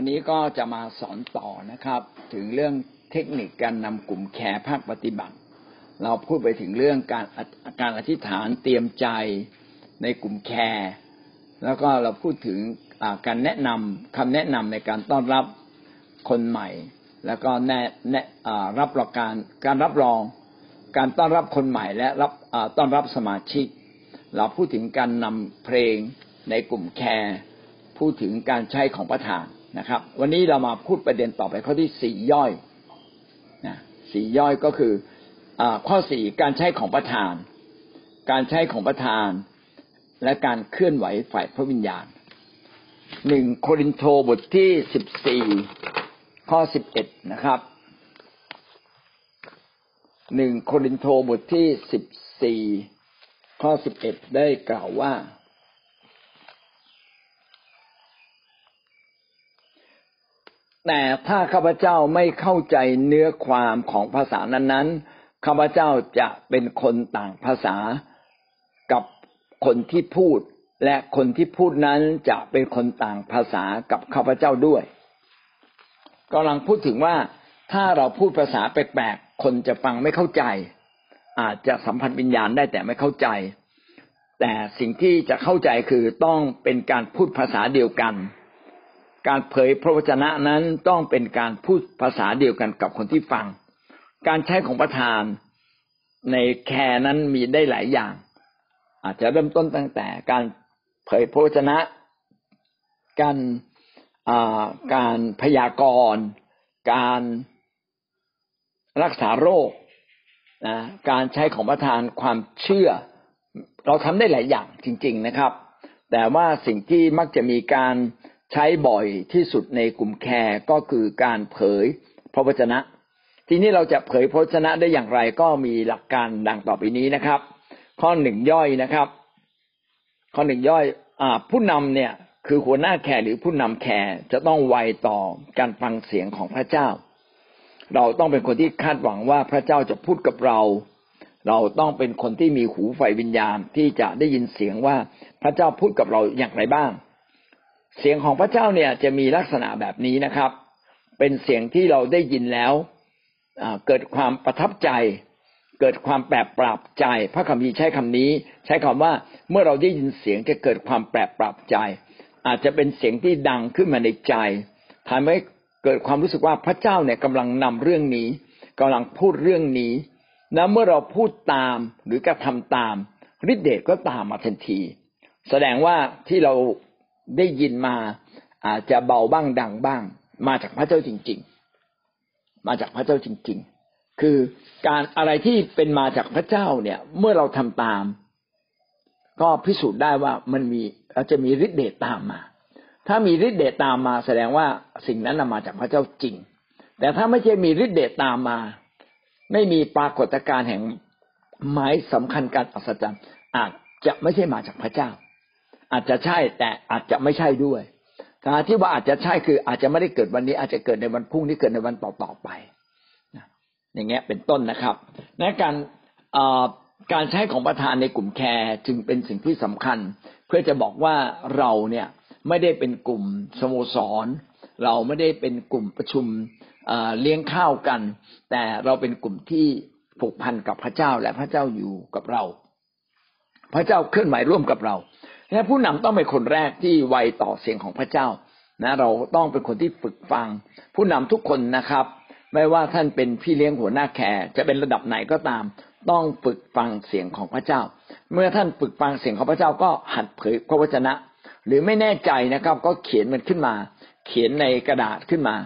วันนี้ก็จะมาสอนต่อนะครับ ถึงเรื่องเทคนิคการนำกลุ่มแคร์ภาคปฏิบัติ เราพูดไปถึงเรื่องการการอธิษฐานเตรียมใจในกลุ่มแคร์แล้วก็เราพูดถึงการแนะนำคำแนะนำในการต้อนรับคนใหม่ แล้วก็แนะแนะรับรองการการรับรองการต้อนรับคนใหม่และรับต้อนรับสมาชิก เราพูดถึงการนำเพลงในกลุ่มแคร์พูดถึงการใช้ของประธาน นะครับ วันนี้เรามาพูดประเด็นต่อไปข้อที่สี่ย่อยนะสี่ย่อยก็คืออข้อสี่การใช้ของประธาน การใช้ของประธาน และการเคลื่อนไหวฝ่ายพระวิญญาณหนึ่งโครินโตบทที่สิบสี่ข้อสิบเอ็ดนะครับหนึ่งโครินโตบทที่สิบสี่ข้อสิบเอ็ดได้กล่าวว่า แต่ถ้าข้าพเจ้าไม่เข้าใจเนื้อความของภาษานั้นๆข้าพเจ้าจะเป็นคนต่างภาษากับคนที่พูด และคนที่พูดนั้นจะเป็นคนต่างภาษากับข้าพเจ้าด้วยกำลังพูดถึงว่าถ้าเราพูดภาษาแปลกๆคนจะฟังไม่เข้าใจ อาจจะสัมผัสวิญญาณได้แต่ไม่เข้าใจ แต่สิ่งที่จะเข้าใจคือต้องเป็นการพูดภาษาเดียวกัน การเผยพระวจนะนั้นต้องเป็นการพูดภาษาเดียวกันกับคนที่ฟัง การใช้ของประธานในแคร์นั้นมีได้หลายอย่าง อาจจะเริ่มต้นตั้งแต่การเผยพระวจนะ การการพยากรณ์ การรักษาโรคนะการใช้ของประธานความเชื่อ เราทำได้หลายอย่างจริง ๆนะครับ แต่ว่าสิ่งที่มักจะมีการ ใช้บ่อยที่สุดในกลุ่มแคร์ก็คือการเผยพระวจนะ ทีนี้เราจะเผยพระวจนะได้อย่างไรก็มีหลักการดังต่อไปนี้นะครับ ข้อหนึ่งย่อยนะครับ ข้อหนึ่งย่อยอผู้นำเนี่ยคือหัวหน้าแคร์หรือผู้นำแคร์จะต้องไวต่อการฟังเสียงของพระเจ้า เราต้องเป็นคนที่คาดหวังว่าพระเจ้าจะพูดกับเรา เราต้องเป็นคนที่มีหูไฟวิญญาณที่จะได้ยินเสียงว่าพระเจ้าพูดกับเราอย่างไรบ้าง เสียงของพระเจ้าเนี่ยจะมีลักษณะแบบนี้นะครับ เป็นเสียงที่เราได้ยินแล้วเกิดความประทับใจ เกิดความแปรปรับใจ พระคัมภีร์ใช้คำนี้ ใช้คำว่าเมื่อเราได้ยินเสียงจะเกิดความแปรปรับใจ อาจจะเป็นเสียงที่ดังขึ้นมาในใจทำให้เกิดความรู้สึกว่าพระเจ้าเนี่ยกำลังนำเรื่องนี้กำลังพูดเรื่องนี้และเมื่อเราพูดตามหรือกระทำตามฤทธิเดชก็ตามมาทันที แสดงว่าที่เรา ได้ยินมาอาจจะเบาบ้างดังบ้าง มาจากพระเจ้าจริง ๆ มาจากพระเจ้าจริง ๆ คือการอะไรที่เป็นมาจากพระเจ้าเนี่ย เมื่อเราทำตาม ก็พิสูจน์ได้ว่ามันมีเราจะมีฤทธิ์เดชตามมา ถ้ามีฤทธิ์เดชตามมา แสดงว่าสิ่งนั้นมาจากพระเจ้าจริง แต่ถ้าไม่ใช่มีฤทธิ์เดชตามมา ไม่มีปรากฏการณ์แห่งหมายสำคัญการอัศจรรย์อาจจะไม่ใช่มาจากพระเจ้า อาจจะใช่แต่อาจจะไม่ใช่ด้วยการที่ว่าอาจจะใช่คืออาจจะไม่ได้เกิดวันนี้ อาจจะเกิดในวันพรุ่งนี้เกิดในวันต่อๆไปอย่างเงี้ยเป็นต้นนะครับในการการใช้ของประธานในกลุ่มแคร์จึงเป็นสิ่งที่สำคัญ เพื่อจะบอกว่าเราเนี่ยไม่ได้เป็นกลุ่มสโมสร เราไม่ได้เป็นกลุ่มประชุมเลี้ยงข้าวกัน แต่เราเป็นกลุ่มที่ผูกพันกับพระเจ้าและพระเจ้าอยู่กับเรา พระเจ้าเคลื่อนไหวร่วมกับเรา และผู้นำต้องเป็นคนแรกที่ไวต่อเสียงของพระเจ้านะเราต้องเป็นคนที่ฝึกฟัง ผู้นำทุกคนนะครับ ไม่ว่าท่านเป็นพี่เลี้ยงหัวหน้าแขกจะเป็นระดับไหนก็ตาม ต้องฝึกฟังเสียงของพระเจ้า เมื่อท่านฝึกฟังเสียงของพระเจ้าก็หัดเผยพระวจนะ หรือไม่แน่ใจนะครับ ก็เขียนมันขึ้นมา เขียนในกระดาษขึ้นมา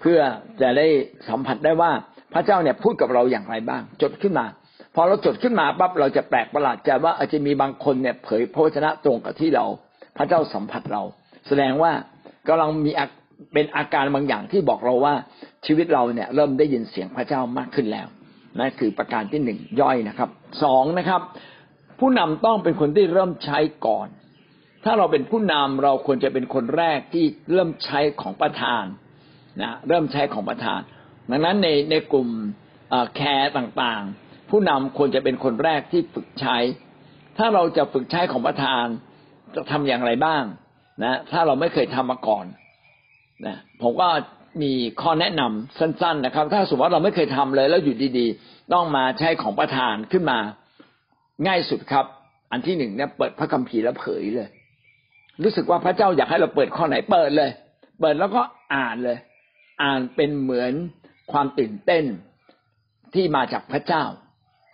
เพื่อจะได้สัมผัสได้ว่าพระเจ้าเนี่ยพูดกับเราอย่างไรบ้าง จดขึ้นมา พอเราจดขึ้นมาปั๊บเราจะแปลกประหลาดใจว่าอาจจะมีบางคนเนี่ยเผยพระวจนะตรงกับที่เราพระเจ้าสัมผัสเรา แสดงว่ากำลังมีเป็นอาการบางอย่างที่บอกเราว่าชีวิตเราเนี่ยเริ่มได้ยินเสียงพระเจ้ามากขึ้นแล้วนั่นคือประการที่หนึ่งย่อยนะครับสองนะครับ ผู้นำต้องเป็นคนที่เริ่มใช้ก่อน ถ้าเราเป็นผู้นำเราควรจะเป็นคนแรกที่เริ่มใช้ของประธานนะเริ่มใช้ของประธาน ดังนั้นในในกลุ่มแคร์ต่าง ผู้นำควรจะเป็นคนแรกที่ฝึกใช้ ถ้าเราจะฝึกใช้ของประธานจะทำอย่างไรบ้างนะ ถ้าเราไม่เคยทำมาก่อนนะผมก็มีข้อแนะนำสั้น ๆ นะครับ ถ้าสมมติว่าเราไม่เคยทำเลย แล้วอยู่ดีๆ ต้องมาใช้ของประทานขึ้นมาง่ายสุดครับ อันที่หนึ่งเนี่ยเปิดพระคัมภีร์แล้วเผยเลย รู้สึกว่าพระเจ้าอยากให้เราเปิดข้อไหนเปิดเลย เปิดแล้วก็อ่านเลย อ่านเป็นเหมือนความตื่นเต้นที่มาจากพระเจ้า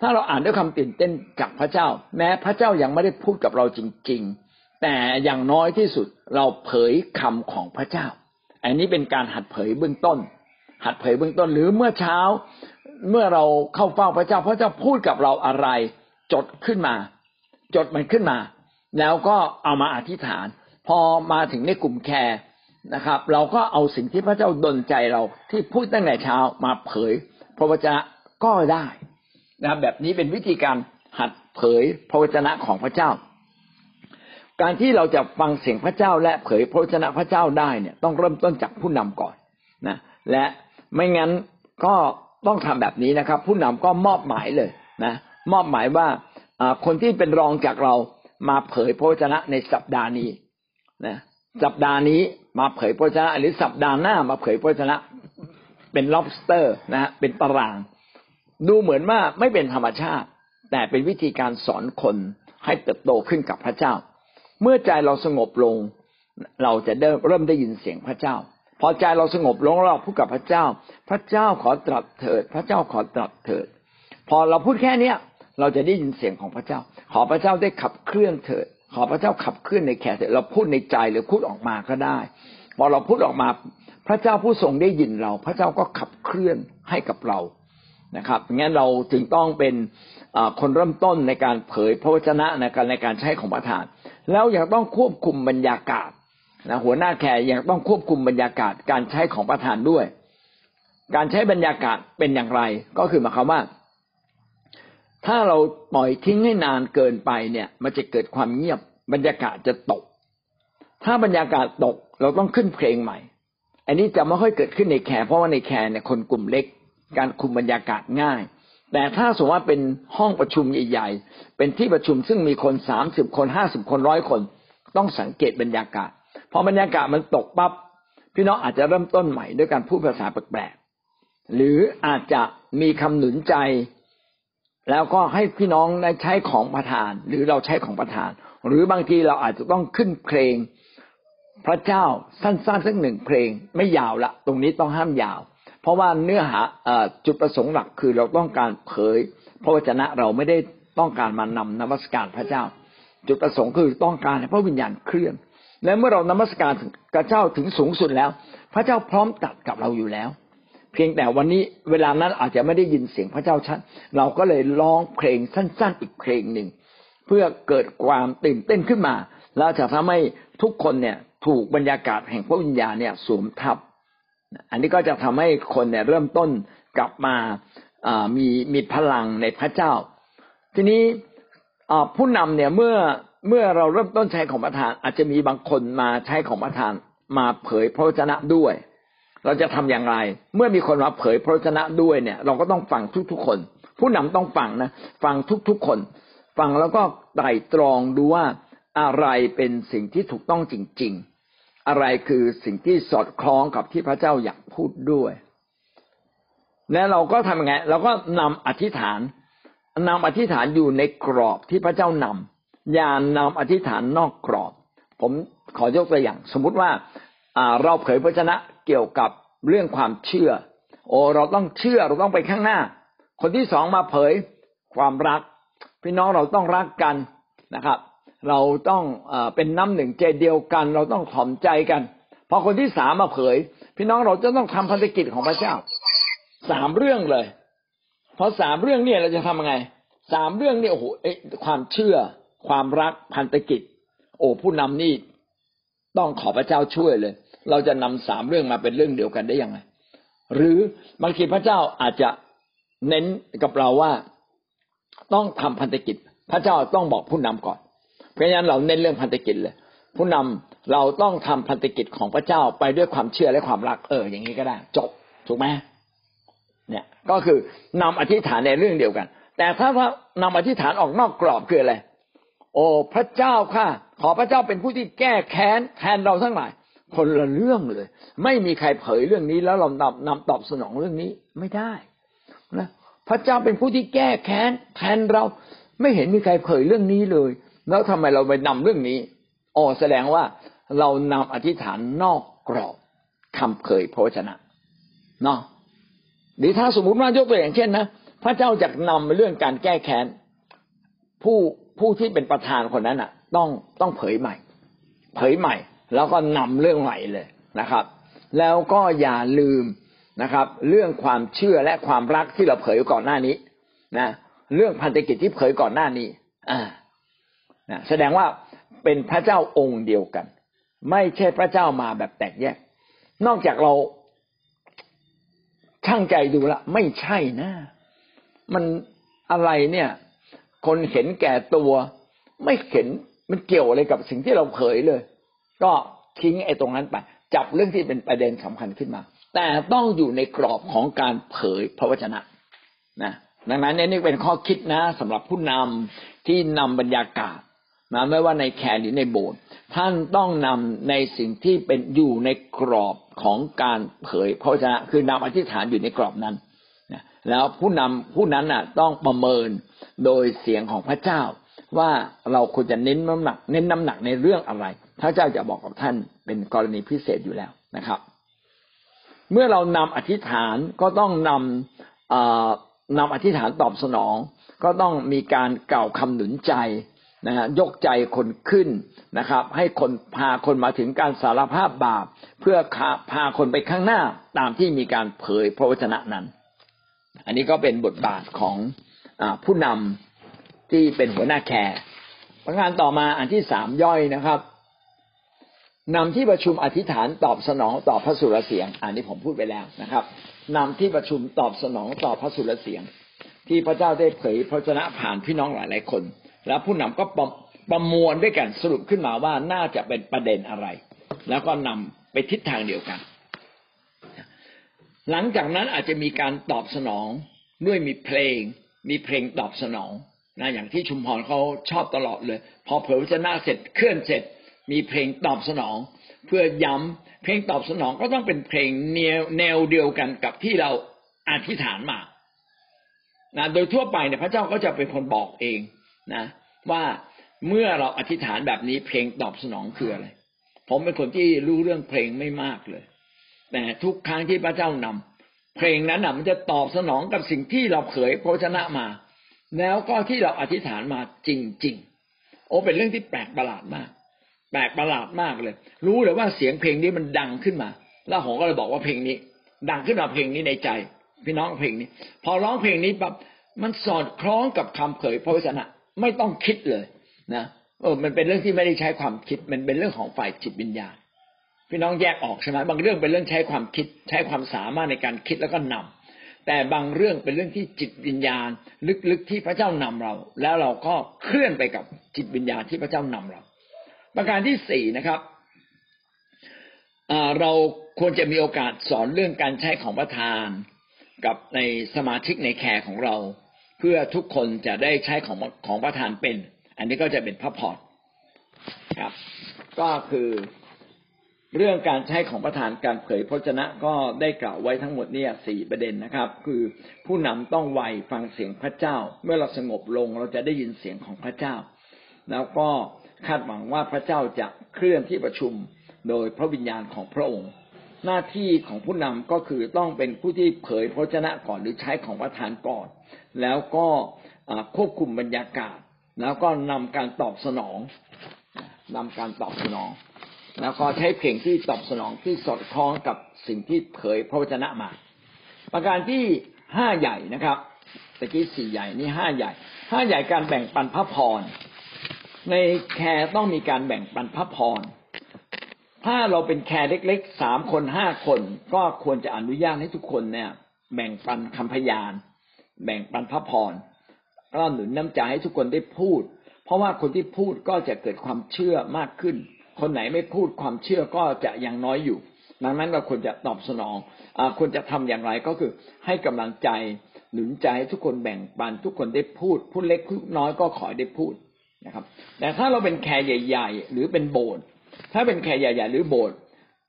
ถ้าเราอ่านด้วยความตื่นเต้นจากพระเจ้า แม้พระเจ้ายังไม่ได้พูดกับเราจริง ๆ แต่อย่างน้อยที่สุดเราเผยคำของพระเจ้า อันนี้เป็นการหัดเผยเบื้องต้น หัดเผยเบื้องต้นหรือเมื่อเช้า เมื่อเราเข้าเฝ้าพระเจ้า พระเจ้าพูดกับเราอะไร จดขึ้นมา จดมันขึ้นมา แล้วก็เอามาอธิษฐาน พอมาถึงในกลุ่มแคร์นะครับ เราก็เอาสิ่งที่พระเจ้าดลใจเราที่พูดตั้งแต่เช้ามาเผยพระวจนะก็ได้ นะครับแบบนี้เป็นวิธีการหัดเผยพระวจนะของพระเจ้า การที่เราจะฟังเสียงพระเจ้าและเผยพระวจนะพระเจ้าได้เนี่ยต้องเริ่มต้นจากผู้นำก่อนนะและไม่งั้นก็ต้องทำแบบนี้นะครับ ผู้นำก็มอบหมายเลยนะมอบหมายว่าคนที่เป็นรองจากเรามาเผยพระวจนะในสัปดาห์นี้นะสัปดาห์นี้มาเผยพระวจนะ หรือสัปดาห์หน้ามาเผยพระวจนะ เป็น lobster นะฮะเป็นตาราง ดูเหมือนว่าไม่เป็นธรรมชาติ แต่เป็นวิธีการสอนคนให้เติบโตขึ้นกับพระเจ้า เมื่อใจเราสงบลง เราจะเริ่มได้ยินเสียงพระเจ้า พอใจเราสงบลงเราพูดกับพระเจ้า พระเจ้าขอตรัสเถิด พระเจ้าขอตรัสเถิด พอเราพูดแค่เนี้ยเราจะได้ยินเสียงของพระเจ้า ขอพระเจ้าได้ขับเคลื่อนเถิด ขอพระเจ้าขับเคลื่อนในแขกเถิดเราพูดในใจหรือพูดออกมาก็ได้ พอเราพูดออกมา พระเจ้าผู้ทรงได้ยินเรา พระเจ้าก็ขับเคลื่อนให้กับเรา นะครับงั้นเราจึงต้องเป็นคนเริ่มต้นในการเผยพระวจนะในการในการใช้ของประทาน แล้วยังต้องควบคุมบรรยากาศนะหัวหน้าแขกยังต้องควบคุมบรรยากาศการใช้ของประทานด้วย การใช้บรรยากาศเป็นอย่างไร ก็คือหมายความว่า ถ้าเราปล่อยทิ้งให้นานเกินไปเนี่ย มันจะเกิดความเงียบบรรยากาศจะตก ถ้าบรรยากาศตกเราต้องขึ้นเพลงใหม่ อันนี้จะไม่ค่อยเกิดขึ้นในแคร์เพราะว่าในแคร์เนี่ยคนกลุ่มเล็ก การคุมบรรยากาศง่าย แต่ถ้าสมมติว่าเป็นห้องประชุมใหญ่ ๆ เป็นที่ประชุมซึ่งมีคนสามสิบคนห้าสิบคนร้อยคน ต้องสังเกตบรรยากาศพอบรรยากาศมันตกปับ๊บพี่น้องอาจจะเริ่มต้นใหม่ด้วยการพูดภาษาแปลกๆหรืออาจจะมีคำหนุนใจ แล้วก็ให้พี่น้องได้ใช้ของประทาน หรือเราใช้ของประทาน หรือบางทีเราอาจจะต้องขึ้นเพลงพระเจ้าสั้นๆสักหนึ่งเพลงไม่ยาวละตรงนี้ต้องห้ามยาว เพราะว่าเนื้อหาจุดประสงค์หลักคือเราต้องการเผย พระวจนะเราไม่ได้ต้องการมานำนมัสการพระเจ้า จุดประสงค์คือต้องการให้พระวิญญาณเคลื่อน และเมื่อเรานมัสการพระเจ้าถึงสูงสุดแล้ว พระเจ้าพร้อมตัดกับเราอยู่แล้ว เพียงแต่วันนี้เวลานั้นอาจจะไม่ได้ยินเสียงพระเจ้าชัดเราก็เลยร้องเพลงสั้น ๆ อีกเพลงหนึ่งเพื่อเกิดความตื่นเต้นขึ้นมา แล้วจะทำให้ทุกคนเนี่ยถูกบรรยากาศแห่งพระวิญญาณเนี่ยสวมทับ อันนี้ก็จะทำให้คนเนี่ยเริ่มต้นกลับมามีมีพลังในพระเจ้า ทีนี้ผู้นำเนี่ยเมื่อเมื่อเราเริ่มต้นใช้ของประทาน อาจจะมีบางคนมาใช้ของประทานมาเผยพระวจนะด้วย เราจะทำอย่างไร เมื่อมีคนมาเผยพระวจนะด้วยเนี่ย เราก็ต้องฟังทุกๆคน ผู้นำต้องฟังนะฟังทุกๆคน ฟังแล้วก็ไตร่ตรองดูว่าอะไรเป็นสิ่งที่ถูกต้องจริง ๆ อะไรคือสิ่งที่สอดคล้องกับที่พระเจ้าอยากพูดด้วย และเราก็ทำยังไงเราก็นำอธิษฐานนำอธิษฐานอยู่ในกรอบที่พระเจ้านำอย่านำอธิษฐานนอกกรอบ ผมขอยกตัวอย่าง สมมุติว่าเราเผยพระชนะเกี่ยวกับเรื่องความเชื่อ โอ้เราต้องเชื่อเราต้องไปข้างหน้า คนที่สองมาเผยความรัก พี่น้องเราต้องรักกันนะครับ เราต้องเป็นน้ำหนึ่งใจเดียวกัน เราต้องถ่อมใจกันพอคนที่สามมาเผย พี่น้องเราจะต้องทำพันธกิจของพระเจ้าสามเรื่องเลยพอสามเรื่องเนี่ยเราจะทำยังไงสามเรื่องเนี่ยโอ้โหความเชื่อ ความรักพันธกิจ โอ้ผู้นำนี่ต้องขอพระเจ้าช่วยเลย เราจะนำสามเรื่องมาเป็นเรื่องเดียวกันได้ยังไง หรือบางทีพระเจ้าอาจจะเน้นกับเราว่า ต้องทำพันธกิจ พระเจ้าต้องบอกผู้นำก่อน เพราะฉะนั้นเราเน้นเรื่องพันธกิจเลย ผู้นำเราต้องทำพันธกิจของพระเจ้าไปด้วยความเชื่อและความรักเออ อย่างนี้ก็ได้ จบถูกไหมเนี่ย ก็คือนำอธิษฐานในเรื่องเดียวกัน แต่ถ้าว่านำอธิษฐานออกนอกกรอบคืออะไรโอ้พระเจ้าค่ะ ขอพระเจ้าเป็นผู้ที่แก้แค้นแทนเราทั้งหลายคนละเรื่องเลย ไม่มีใครเผยเรื่องนี้แล้วเรานำนำตอบสนองเรื่องนี้ไม่ได้นะพระเจ้าเป็นผู้ที่แก้แค้นแทนเราไม่เห็นมีใครเผยเรื่องนี้เลย แล้วทำไมเราไปนำเรื่องนี้อ๋อแสดงว่าเรานำอธิษฐานนอกกรอบคำเผยพระวจนะเนาะหรือถ้าสมมุติว่ายกตัวอย่างเช่นนะพระเจ้าจะนำเรื่องการแก้แค้นผู้ผู้ที่เป็นประธานคนนั้นอะ ต้องต้องเผยใหม่ เผยใหม่ แล้วก็นำเรื่องใหม่เลยนะครับ แล้วก็อย่าลืมนะครับ เรื่องความเชื่อและความรักที่เราเผยก่อนหน้านี้นะเรื่องพันธกิจที่เผยก่อนหน้านี้ อ่า นะแสดงว่าเป็นพระเจ้าองค์เดียวกัน ไม่ใช่พระเจ้ามาแบบแตกแยก นอกจากเราช่างใจดูละ ไม่ใช่นะ มันอะไรเนี่ย คนเห็นแก่ตัว ไม่เห็นมันเกี่ยวอะไรกับสิ่งที่เราเผยเลย ก็ทิ้งไอ้ตรงนั้นไปจับเรื่องที่เป็นประเด็นสำคัญขึ้นมา แต่ต้องอยู่ในกรอบของการเผยพระวจนะนะดังนั้นนี่เป็นข้อคิดนะสำหรับผู้นำที่นำบรรยากาศ นะไม่ว่าในแคร์หรือในโบสถ์ท่านต้องนำในสิ่งที่เป็นอยู่ในกรอบของการเผยพระวจนะคือนำอธิษฐานอยู่ในกรอบนั้นนะแล้วผู้นำผู้นั้นน่ะต้องประเมินโดยเสียงของพระเจ้า ว่าเราควรจะเน้นน้ำหนัก เน้นน้ำหนักในเรื่องอะไร พระเจ้าจะบอกกับท่านเป็นกรณีพิเศษอยู่แล้วนะครับ เมื่อเรานำอธิษฐานก็ต้องนำนำอธิษฐานตอบสนอง ก็ต้องมีการกล่าวคำหนุนใจ นะฮะยกใจคนขึ้นนะครับ ให้คนพาคนมาถึงการสารภาพบาป เพื่อพาคนไปข้างหน้าตามที่มีการเผยพระวจนะนั้น อันนี้ก็เป็นบทบาทของอผู้นำที่เป็นหัวหน้าแคร์ประการต่อมาอันที่สามย่อยนะครับนำที่ประชุมอธิษฐานตอบสนองต่อพระสุรเสียง อันนี้ผมพูดไปแล้วนะครับนำที่ประชุมตอบสนองต่อพระสุรเสียง ที่พระเจ้าได้เผยพระวจนะผ่านพี่น้องหลายๆคน แล้วผู้นำก็ประประมวลด้วยกันสรุปขึ้นมาว่าน่าจะเป็นประเด็นอะไร แล้วก็นำไปทิศทางเดียวกัน หลังจากนั้นอาจจะมีการตอบสนองด้วยมีเพลง มีเพลงตอบสนองนะอย่างที่ชุมพรเขาชอบตลอดเลย พอเผยพระชนะเสร็จเคลื่อนเสร็จ มีเพลงตอบสนอง เพื่อย้ำเพลงตอบสนองก็ต้องเป็นเพลงแนวแนวเดียวกันกับที่เราอธิษฐานมานะโดยทั่วไปเนี่ยพระเจ้าก็จะเป็นคนบอกเอง นะ ว่าเมื่อเราอธิษฐานแบบนี้เพลงตอบสนองคืออะไร ผมเป็นคนที่รู้เรื่องเพลงไม่มากเลย แต่ทุกครั้งที่พระเจ้านำเพลงนั้นนะมันจะตอบสนองกับสิ่งที่เราเผยพระชนะมา แล้วก็ที่เราอธิษฐานมาจริง ๆ โอ้เป็นเรื่องที่แปลกประหลาดมาก แปลกประหลาดมากเลย รู้เลยว่าเสียงเพลงนี้มันดังขึ้นมา แล้วผมก็เลยบอกว่าเพลงนี้ ดังขึ้นมาเพลงนี้ในใจ พี่น้องเพลงนี้ พอร้องเพลงนี้ปั๊บมันสอดคล้องกับคำเผยพระวจนะ ไม่ต้องคิดเลยนะเออมันเป็นเรื่องที่ไม่ได้ใช้ความคิด มันเป็นเรื่องของฝ่ายจิตวิญญาณพี่น้องแยกออกใช่ไหมบางเรื่องเป็นเรื่องใช้ความคิด ใช้ความสามารถในการคิดแล้วก็นำแต่บางเรื่องเป็นเรื่องที่จิตวิญญาณ ลึกๆที่พระเจ้านำเรา แล้วเราก็เคลื่อนไปกับจิตวิญญาณที่พระเจ้านำเรา ประการที่สี่นะครับเราควรจะมีโอกาสสอนเรื่องการใช้ของประธาน กับในสมาชิกในแคร์ของเรา เพื่อทุกคนจะได้ใช้ของของประธานเป็น อันนี้ก็จะเป็นพระพรครับ ก็คือเรื่องการใช้ของประธานการเผยพระชนะก็ได้กล่าวไว้ทั้งหมดเนี่ยสี่ประเด็นนะครับ คือผู้นำต้องไวฟังเสียงพระเจ้า เมื่อเราสงบลงเราจะได้ยินเสียงของพระเจ้า แล้วก็คาดหวังว่าพระเจ้าจะเคลื่อนที่ประชุมโดยพระวิญญาณของพระองค์ หน้าที่ของผู้นำก็คือต้องเป็นผู้ที่เผยพระชนะก่อนหรือใช้ของประธานก่อน แล้วก็ควบคุมบรรยากาศ แล้วก็นำการตอบสนองนำการตอบสนอง แล้วก็ใช้เพลงที่ตอบสนองที่สอดคล้องกับสิ่งที่เผยพระวจนะมา ประการที่ห้าใหญ่นะครับตะกี้สี่ใหญ่นี่ห้าใหญ่ห้าใหญ่การแบ่งปันพระพรในแคร์ต้องมีการแบ่งปันพระพร ถ้าเราเป็นแคร์เล็กๆสามคนห้าคนก็ควรจะอนุญาตให้ทุกคนเนี่ย แบ่งปันคำพยาน แบ่งปันพระพรก็หนุนน้ำใจให้ทุกคนได้พูด เพราะว่าคนที่พูดก็จะเกิดความเชื่อมากขึ้น คนไหนไม่พูดความเชื่อก็จะยังน้อยอยู่ ดังนั้นเราควรจะตอบสนองอควรจะทำอย่างไรก็คือให้กำลังใจหนุนใจให้ทุกคนแบ่งปันทุกคนได้พูดผู้เล็กผู้น้อยก็ขอได้พูดนะครับ แต่ถ้าเราเป็นแคร์ใหญ่ ๆ หรือเป็นโบสถ์ ถ้าเป็นแคร์ใหญ่ๆหรือโบสถ์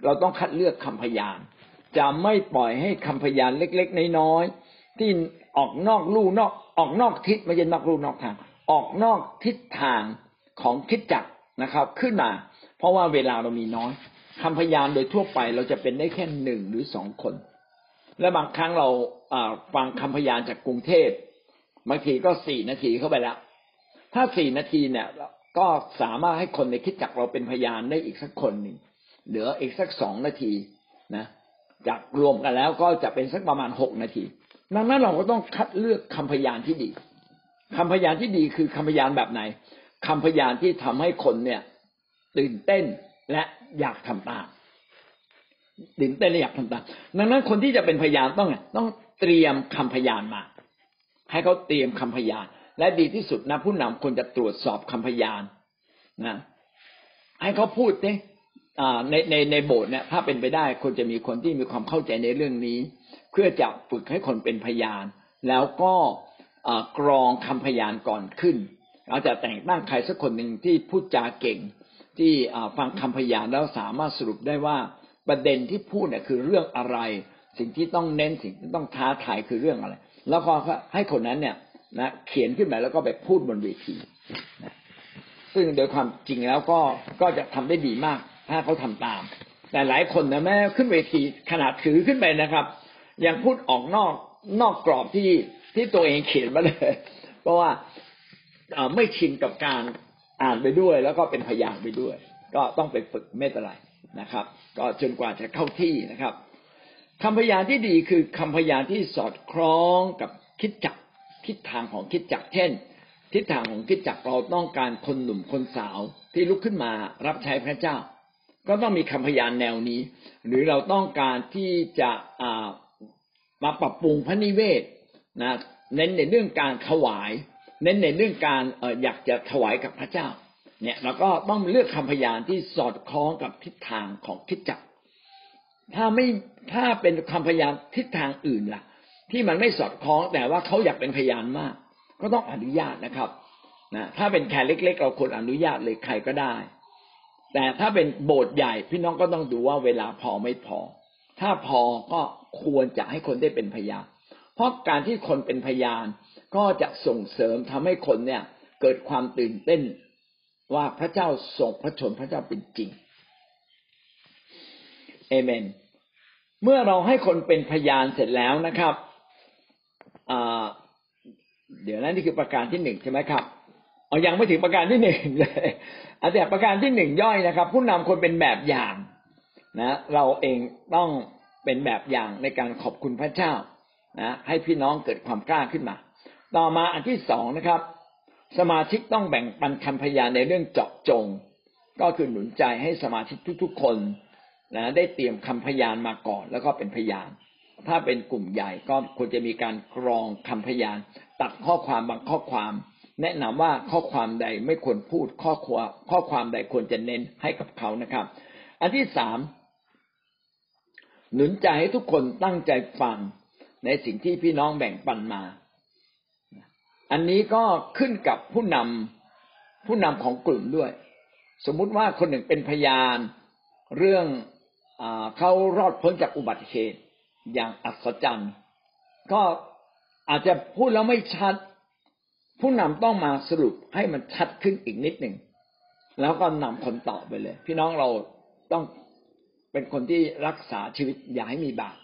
เราต้องคัดเลือกคำพยาน จะไม่ปล่อยให้คำพยานเล็กๆน้อยๆที่ออกนอกลู่นอกออกนอกทิศไม่ใช่นอกลู่นอกทาง ออกนอกทิศทางของคิดจักนะครับ ขึ้นมา เพราะว่าเวลาเรามีน้อยคำพยานโดยทั่วไปเราจะเป็นได้แค่หนึ่งหรือสองคน และบางครั้งเราฟังคำพยานจากกรุงเทพบางทีก็สี่นาทีเข้าไปแล้ว ถ้าสี่นาทีเนี่ย ก็สามารถให้คนในคิดจักเราเป็นพยานได้อีกสักคนหนึ่งเหลืออีกสักสองนาทีนะจากรวมกันแล้วก็จะเป็นสักประมาณหกนาที ดังนั้นเราก็ต้องคัดเลือกคำพยานที่ดีคำพยานที่ดีคือคำพยานแบบไหนคำพยานที่ทำให้คนเนี่ยตื่นเต้นและอยากทำตามตื่นเต้นและอยากทำตามดังนั้นคนที่จะเป็นพยานต้องต้องเตรียมคำพยานมา ให้เขาเตรียมคำพยาน และดีที่สุดนะผู้นำควรจะตรวจสอบคำพยานนะให้เขาพูดเนี่ยในในในโบสถ์เนี่ยถ้าเป็นไปได้ควรจะมีคนที่มีความเข้าใจในเรื่องนี้ เพื่อจะฝึกให้คนเป็นพยาน แล้วก็กรองคำพยานก่อนขึ้นเราจะแต่งตั้งใครสักคนหนึ่งที่พูดจาเก่ง ที่ฟังคำพยานแล้วสามารถสรุปได้ว่าประเด็นที่พูดเนี่ยคือเรื่องอะไร สิ่งที่ต้องเน้นสิ่งที่ต้องท้าทายคือเรื่องอะไร แล้วก็ให้คนนั้นเนี่ย นะ เขียนขึ้นมาแล้วก็ไปพูดบนเวทีนะซึ่งโดยความจริงแล้วก็ก็จะทำได้ดีมาก ถ้าเขาทำตาม แต่หลายคนนะแม่ขึ้นเวทีขนาดถือขึ้นไปนะครับ ยังพูดออกนอกนอกกรอบที่ที่ตัวเองเขียนมาเลย เพราะว่าไม่ชินกับการอ่านไปด้วย แล้วก็เป็นพยานไปด้วย ก็ต้องไปฝึกไม่เป็นไรนะครับ ก็จนกว่าจะเข้าที่นะครับคำพยานที่ดีคือคำพยานที่สอดคล้องกับคิดจัก ทิศทางของคิดจักเช่น ทิศทางของคิดจักเราต้องการคนหนุ่มคนสาวที่ลุกขึ้นมารับใช้พระเจ้า ก็ต้องมีคำพยานแนวนี้ หรือเราต้องการที่จะมาปรับปรุงพระนิเวศนะเน้นในเรื่องการถวาย เน้นในเรื่องการอยากจะถวายกับพระเจ้า เนี่ยเราก็ต้องเลือกคำพยานที่สอดคล้องกับทิศทางของทิศจักรถ้าไม่ถ้าเป็นคำพยานทิศทางอื่นล่ะ ที่มันไม่สอดคล้องแต่ว่าเขาอยากเป็นพยานมาก ก็ต้องอนุญาตนะครับนะถ้าเป็นแค่เล็ก ๆ เราควรอนุญาตเลยใครก็ได้ แต่ถ้าเป็นโบสถ์ใหญ่พี่น้องก็ต้องดูว่าเวลาพอไม่พอ ถ้าพอก็ควรจะให้คนได้เป็นพยาน เพราะการที่คนเป็นพยานก็จะส่งเสริมทำให้คนเนี่ย เกิดความตื่นเต้นว่าพระเจ้าทรงพระชนพระเจ้าเป็นจริงเอเมน เมื่อเราให้คนเป็นพยานเสร็จแล้วนะครับ เดี๋ยวนั้นนี่คือประการที่หนึ่งใช่ไหมครับเอายังไม่ถึงประการที่หนึ่งเลยอาแต่ประการที่หนึ่งย่อยนะครับ ผู้นำคนเป็นแบบอย่างนะ เราเองต้องเป็นแบบอย่างในการขอบคุณพระเจ้านะให้พี่น้องเกิดความกล้าขึ้นมา ต่อมาอันที่สองนะครับ สมาชิกต้องแบ่งปันคำพยานในเรื่องเจาะจง ก็คือหนุนใจให้สมาชิกทุกๆคนนะได้เตรียมคำพยานมาก่อนแล้วก็เป็นพยาน ถ้าเป็นกลุ่มใหญ่ก็ควรจะมีการกรองคำพยาน ตัดข้อความบางข้อความ แนะนำว่าข้อความใดไม่ควรพูดข้อความข้อความใดควรจะเน้นให้กับเขานะครับ อันที่สามหนุนใจให้ทุกคนตั้งใจฟังในสิ่งที่พี่น้องแบ่งปันมา อันนี้ก็ขึ้นกับผู้นำผู้นำของกลุ่มด้วย สมมุติว่าคนหนึ่งเป็นพยานเรื่องอเขารอดพ้นจากอุบัติเหตุ อย่างอัศจรรย์ ก็อาจจะพูดแล้วไม่ชัด ผู้นำต้องมาสรุปให้มันชัดขึ้นอีกนิดหนึ่ง แล้วก็นำคนต่อไปเลย พี่น้องเราต้องเป็นคนที่รักษาชีวิตอย่าให้มีบาป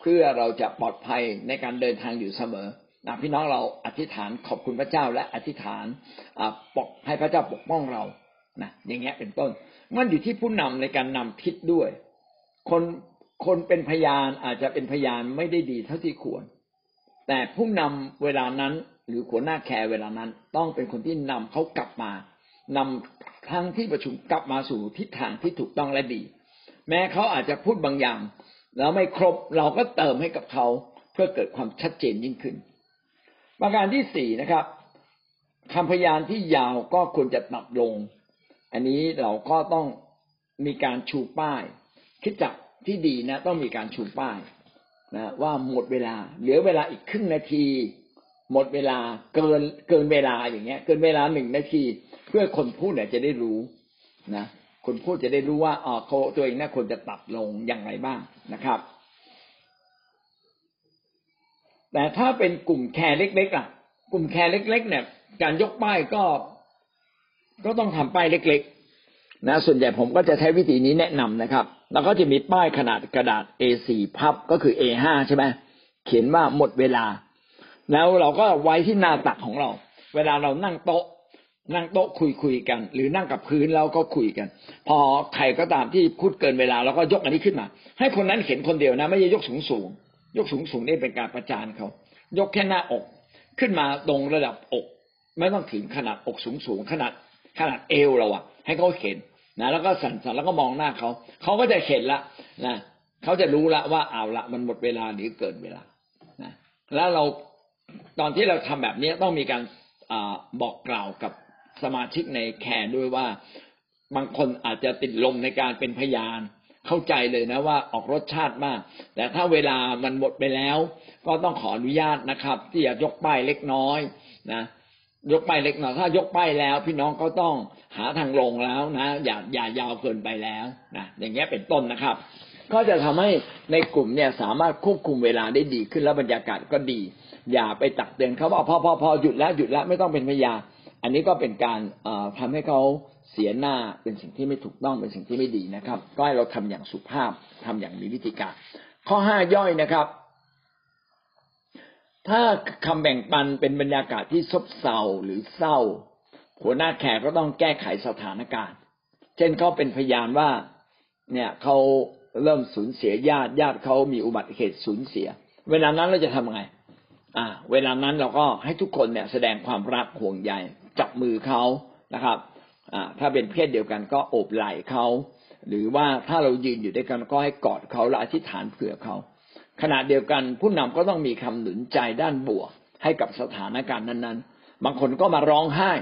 เพื่อเราจะปลอดภัยในการเดินทางอยู่เสมอนะพี่น้องเราอธิษฐานขอบคุณพระเจ้าและอธิษฐานปกให้พระเจ้าปกป้องเรานะอย่างเงี้ยเป็นต้น มันอยู่ที่ผู้นำในการนำคิดด้วย คน คนเป็นพยานอาจจะเป็นพยานไม่ได้ดีเท่าที่ควร แต่ผู้นำเวลานั้นหรือหัวหน้าแคร์เวลานั้น ต้องเป็นคนที่นำเขากลับมานำทั้งที่ประชุมกลับมาสู่ทิศทางที่ถูกต้องและดี แม้เขาอาจจะพูดบางอย่าง แล้วไม่ครบเราก็เติมให้กับเขาเพื่อเกิดความชัดเจนยิ่งขึ้น ประการที่สี่นะครับคำพยานที่ยาวก็ควรจะตัดลง อันนี้เราก็ต้องมีการชูป้ายคิดจัก ที่ดีนะ ต้องมีการชูป้ายนะว่าหมดเวลา เหลือเวลาอีกครึ่งนาที หมดเวลาเกินเกินเวลาอย่างเงี้ย เกินเวลาหนึ่งนาที เพื่อคนพูดเนี่ยจะได้รู้นะคนพูดจะได้รู้ว่าอ๋อเขาตัวเองน่าควรจะตัดลงอย่างไรบ้างนะครับ แต่ถ้าเป็นกลุ่มแคร์เล็กๆอะ กลุ่มแคร์เล็ก ๆ เนี่ย การยกป้ายก็ก็ต้องทำป้ายเล็ก ๆ นะ ส่วนใหญ่ผมก็จะใช้วิธีนี้แนะนำนะครับ แล้วก็จะมีป้ายขนาดกระดาษ A4 พับก็คือ A5 ใช่ไหมเขียนว่าหมดเวลา แล้วเราก็ไว้ที่หน้าตักของเรา เวลาเรานั่งโต๊ะ นั่งโต๊ะคุยคุยกัน หรือนั่งกับพื้นแล้วก็คุยกัน พอใครก็ตามที่พูดเกินเวลาเราก็ยกอันนี้ขึ้นมา ให้คนนั้นเห็นคนเดียวนะ ไม่ใช่ยกสูงสูงยกสูงสูงนี่เป็นการประจานเขา ยกแค่หน้าอก ขึ้นมาตรงระดับอก ไม่ต้องถึงขนาดอกสูงสูงขนาดขนาดเอวเราอะให้เขาเห็น นะแล้วก็สั่นๆแล้วก็มองหน้าเขาเขาก็จะเห็นละนะเขาจะรู้ละว่าเอาละมันหมดเวลาหรือเกินเวลานะแล้วเราตอนที่เราทำแบบนี้ต้องมีการอบอกกล่าวกับสมาชิกในแคร์ด้วยว่าบางคนอาจจะติดลมในการเป็นพยานเข้าใจเลยนะว่าออกรสชาติมาก แต่ถ้าเวลามันหมดไปแล้ว ก็ต้องขออนุญาตนะครับ ที่จะยกป้ายเล็กน้อยนะ ยกไปเล็กน้อยถ้ายกไปแล้ว พี่น้องก็ต้องหาทางลงแล้วนะ อย่าอย่ายาวเกินไปแล้วนะอย่างเงี้ยเป็นต้นนะครับ ก็จะทำให้ในกลุ่มเนี่ยสามารถควบคุมเวลาได้ดีขึ้นแล้วบรรยากาศก็ดี อย่าไปตักเตือนเขาว่าพอพอพอหยุดแล้วหยุดแล้วไม่ต้องเป็นพยา อันนี้ก็เป็นการทำให้เขาเสียหน้าเป็นสิ่งที่ไม่ถูกต้องเป็นสิ่งที่ไม่ดีนะครับ ก็ให้เราทำอย่างสุภาพทำอย่างมีวิธีการ ข้อห้าย่อยนะครับ ถ้าคำแบ่งปันเป็นบรรยากาศที่ซบเซาหรือเศร้า หัวหน้าแขกก็ต้องแก้ไขสถานการณ์ เช่นเขาเป็นพยานว่า เนี่ยเขาเริ่มสูญเสียญาติญาติเขามีอุบัติเหตุสูญเสีย เวลานั้นเราจะทำไง อ่า เวลานั้นเราก็ให้ทุกคนเนี่ยแสดงความรักห่วงใยจับมือเขานะครับ อ่า ถ้าเป็นเพศเดียวกันก็โอบไหล่เขาหรือว่าถ้าเรายืนอยู่ด้วยกันก็ให้กอดเขาและอธิษฐานเผื่อเขา ขณะเดียวกันผู้นำก็ต้องมีคำหนุนใจด้านบวก ให้กับสถานการณ์นั้นๆ บางคนก็มาร้องไห้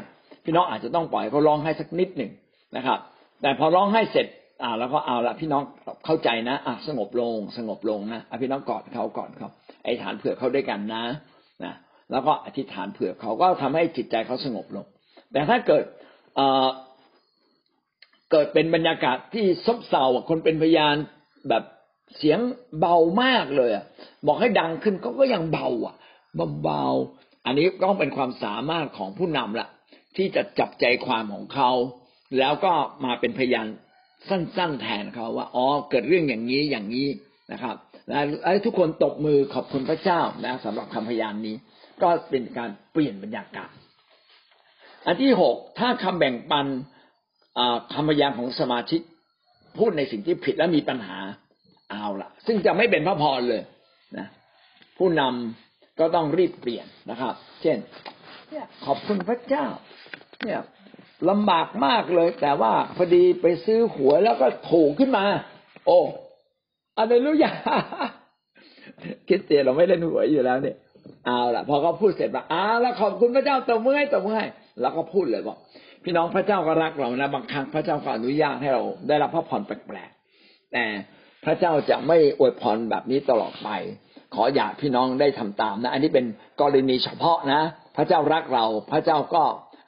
พี่น้องอาจจะต้องปล่อยเขาร้องไห้สักนิดหนึ่งนะครับ แต่พอร้องไห้เสร็จอ่าแล้วก็เอาละพี่น้องเข้าใจนะอะสงบลง สงบลงนะอะพี่น้องกอดเขากอดเขาไอ้ฐานเผื่อเขาด้วยกันนะนะแล้วก็อธิษฐานเผื่อเขาก็ทำให้จิตใจเขาสงบลง แต่ถ้าเกิดเอ่อเกิดเป็นบรรยากาศที่ซบเซาคนเป็นพยานแบบ เสียงเบามากเลยอะบอกให้ดังขึ้นก็ก็ยังเบาอะเบาๆอันนี้ต้องเป็นความสามารถของผู้นำละที่จะจับใจความของเขา แล้วก็มาเป็นพยานสั้น ๆ แทนเขาว่าอ๋อเกิดเรื่องอย่างนี้อย่างนี้นะครับ แล้วทุกคนตบมือขอบคุณพระเจ้านะสำหรับคำพยานนี้ ก็เป็นการเปลี่ยนบรรยากาศอันที่หกถ้าคำแบ่งปันคำพยานของสมาชิกพูดในสิ่งที่ผิดและมีปัญหา เอาละซึ่งจะไม่เป็นพระพรเลยนะผู้นำก็ต้องรีบเปลี่ยนนะครับ เช่น เนี่ยขอบคุณพระเจ้า เนี่ยลำบากมากเลย แต่ว่าพอดีไปซื้อหวยแล้วก็ถูกขึ้นมา โอ้อะไรรู้ยาคิดเตียเราไม่เล่นหวยอยู่แล้วเนี่ยเอาละพอเขาพูดเสร็จว่าอ้าแล้วขอบคุณพระเจ้าตบมือให้ตบมือให้แล้วก็พูดเลยบอกพี่น้องพระเจ้าก็รักเรานะบางครั้งพระเจ้าก็อนุญาตให้เราได้รับพระพรแปลกๆแต่ พระเจ้าจะไม่อวยพรแบบนี้ตลอดไป ขออยากพี่น้องได้ทำตามนะ อันนี้เป็นกรณีเฉพาะนะ พระเจ้ารักเรา พระเจ้าก็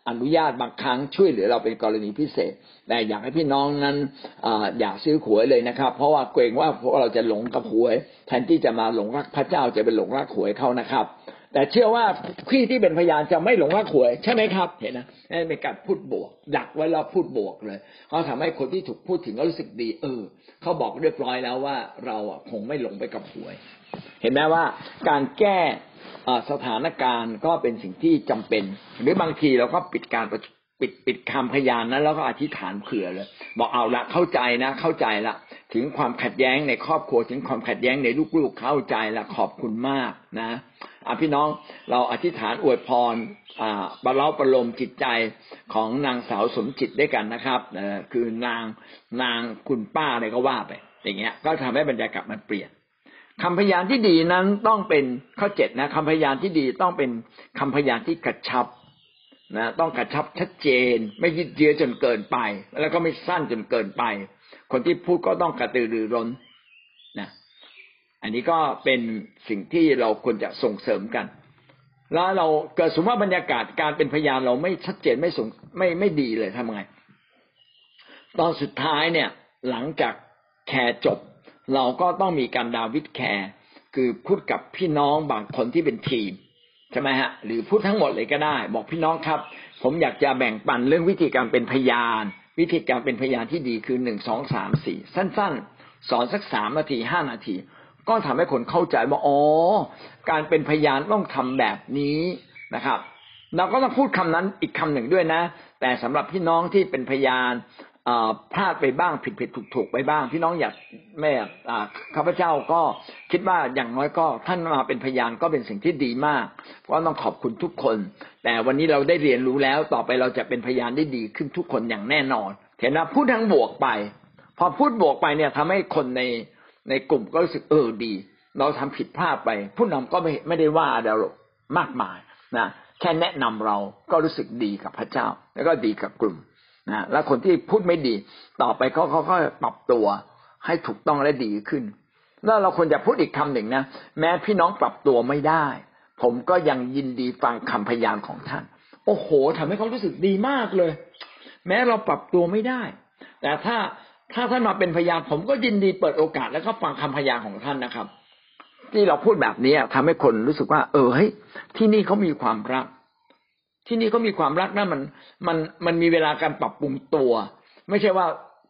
อนุญาตบางครั้งช่วยเหลือเราเป็นกรณีพิเศษ แต่อยากให้พี่น้องนั้นอยากซื้อหวยเลยนะครับ เพราะว่าเกรงว่าพวกเราจะหลงกับหวย แทนที่จะมาหลงรักพระเจ้าจะเป็นหลงรักหวยเขานะครับ แต่เชื่อว่าพี่ที่เป็นพยานจะไม่หลงรักหวย ใช่ไหมครับ เห็นนะนี่เป็นการพูดบวก ดักไว้แล้วพูดบวกเลยเขาทำให้คนที่ถูกพูดถึงก็รู้สึกดี เออเขาบอกเรียบร้อยแล้วว่าเราอะคงไม่หลงไปกับหวย เห็นไหมว่าการแก้สถานการณ์ก็เป็นสิ่งที่จำเป็น หรือบางทีเราก็ปิดการปิดปิดคำพยานนั้นแล้วก็อธิษฐานเผื่อเลย บอกเอาละเข้าใจนะ เข้าใจละ ถึงความขัดแย้งในครอบครัว ถึงความขัดแย้งในลูกๆเข้าใจและขอบคุณมากนะอพี่น้องเราอธิษฐานอวยพรบรรเลาประโลมจิตใจของนางสาวสมจิตด้วยกันนะครับคือนางนางคุณป้าอะไรก็ว่าไป อย่างเงี้ย ก็ทำให้บรรยากาศมันเปลี่ยนคำพยานที่ดีนั้นต้องเป็นข้อเจ็ดนะคำพยานที่ดีต้องเป็นคำพยานที่กระชับนะต้องกระชับชัดเจน ไม่ยืดเยื้อจนเกินไป แล้วก็ไม่สั้นจนเกินไป คนที่พูดก็ต้องกระตือรือร้นนะอันนี้ก็เป็นสิ่งที่เราควรจะส่งเสริมกัน แล้วเราเกิดสมมติว่าบรรยากาศการเป็นพยานเราไม่ชัดเจนไม่สงไม่ไม่ดีเลยทำไง ตอนสุดท้ายเนี่ย หลังจากแคร์จบ เราก็ต้องมีการดาวิดแคร์คือพูดกับพี่น้องบางคนที่เป็นทีมใช่ไหมฮะหรือพูดทั้งหมดเลยก็ได้ บอกพี่น้องครับ ผมอยากจะแบ่งปันเรื่องวิธีการเป็นพยาน วิธีการเป็นพยานที่ดีคือหนึ่งสองสามสี่สั้น ๆ สอนสักสามนาทีห้านาที ก็ทำให้คนเข้าใจว่าอ๋อการเป็นพยานต้องทำแบบนี้นะครับ เราก็ต้องพูดคำนั้นอีกคำหนึ่งด้วยนะ แต่สำหรับพี่น้องที่เป็นพยาน พลาดไปบ้างผิดผิดถูกถูกไปบ้าง พี่น้องอยากแม่ข้าพเจ้าก็คิดว่าอย่างน้อยก็ท่านมาเป็นพยานก็เป็นสิ่งที่ดีมาก เพราะต้องขอบคุณทุกคน แต่วันนี้เราได้เรียนรู้แล้วต่อไปเราจะเป็นพยานได้ดีขึ้นทุกคนอย่างแน่นอน เห็นนะพูดทั้งบวกไป พอพูดบวกไปเนี่ยทำให้คนในในกลุ่มก็รู้สึกเออดี เราทำผิดพลาดไป ผู้นำก็ไม่ไม่ได้ว่าเราหรอกมากมายนะแค่แนะนำเราก็รู้สึกดีกับพระเจ้า แล้วก็ดีกับกลุ่ม นะแล้วคนที่พูดไม่ดี ต่อไปเขาเขาก็ปรับตัวให้ถูกต้องและดีขึ้น แล้วเราควรจะพูดอีกคำหนึ่งนะแม้พี่น้องปรับตัวไม่ได้ ผมก็ยังยินดีฟังคำพยานของท่าน โอ้โหทำให้เขารู้สึกดีมากเลย แม้เราปรับตัวไม่ได้ แต่ถ้าถ้าท่านมาเป็นพยานผมก็ยินดีเปิดโอกาสแล้วก็ฟังคำพยานของท่านนะครับ ที่เราพูดแบบนี้ทำให้คนรู้สึกว่า เออเฮ้ยที่นี่เขามีความรัก ที่นี่เขามีความรักนะมันมันมันมีเวลาการปรับปรุงตัว ไม่ใช่ว่า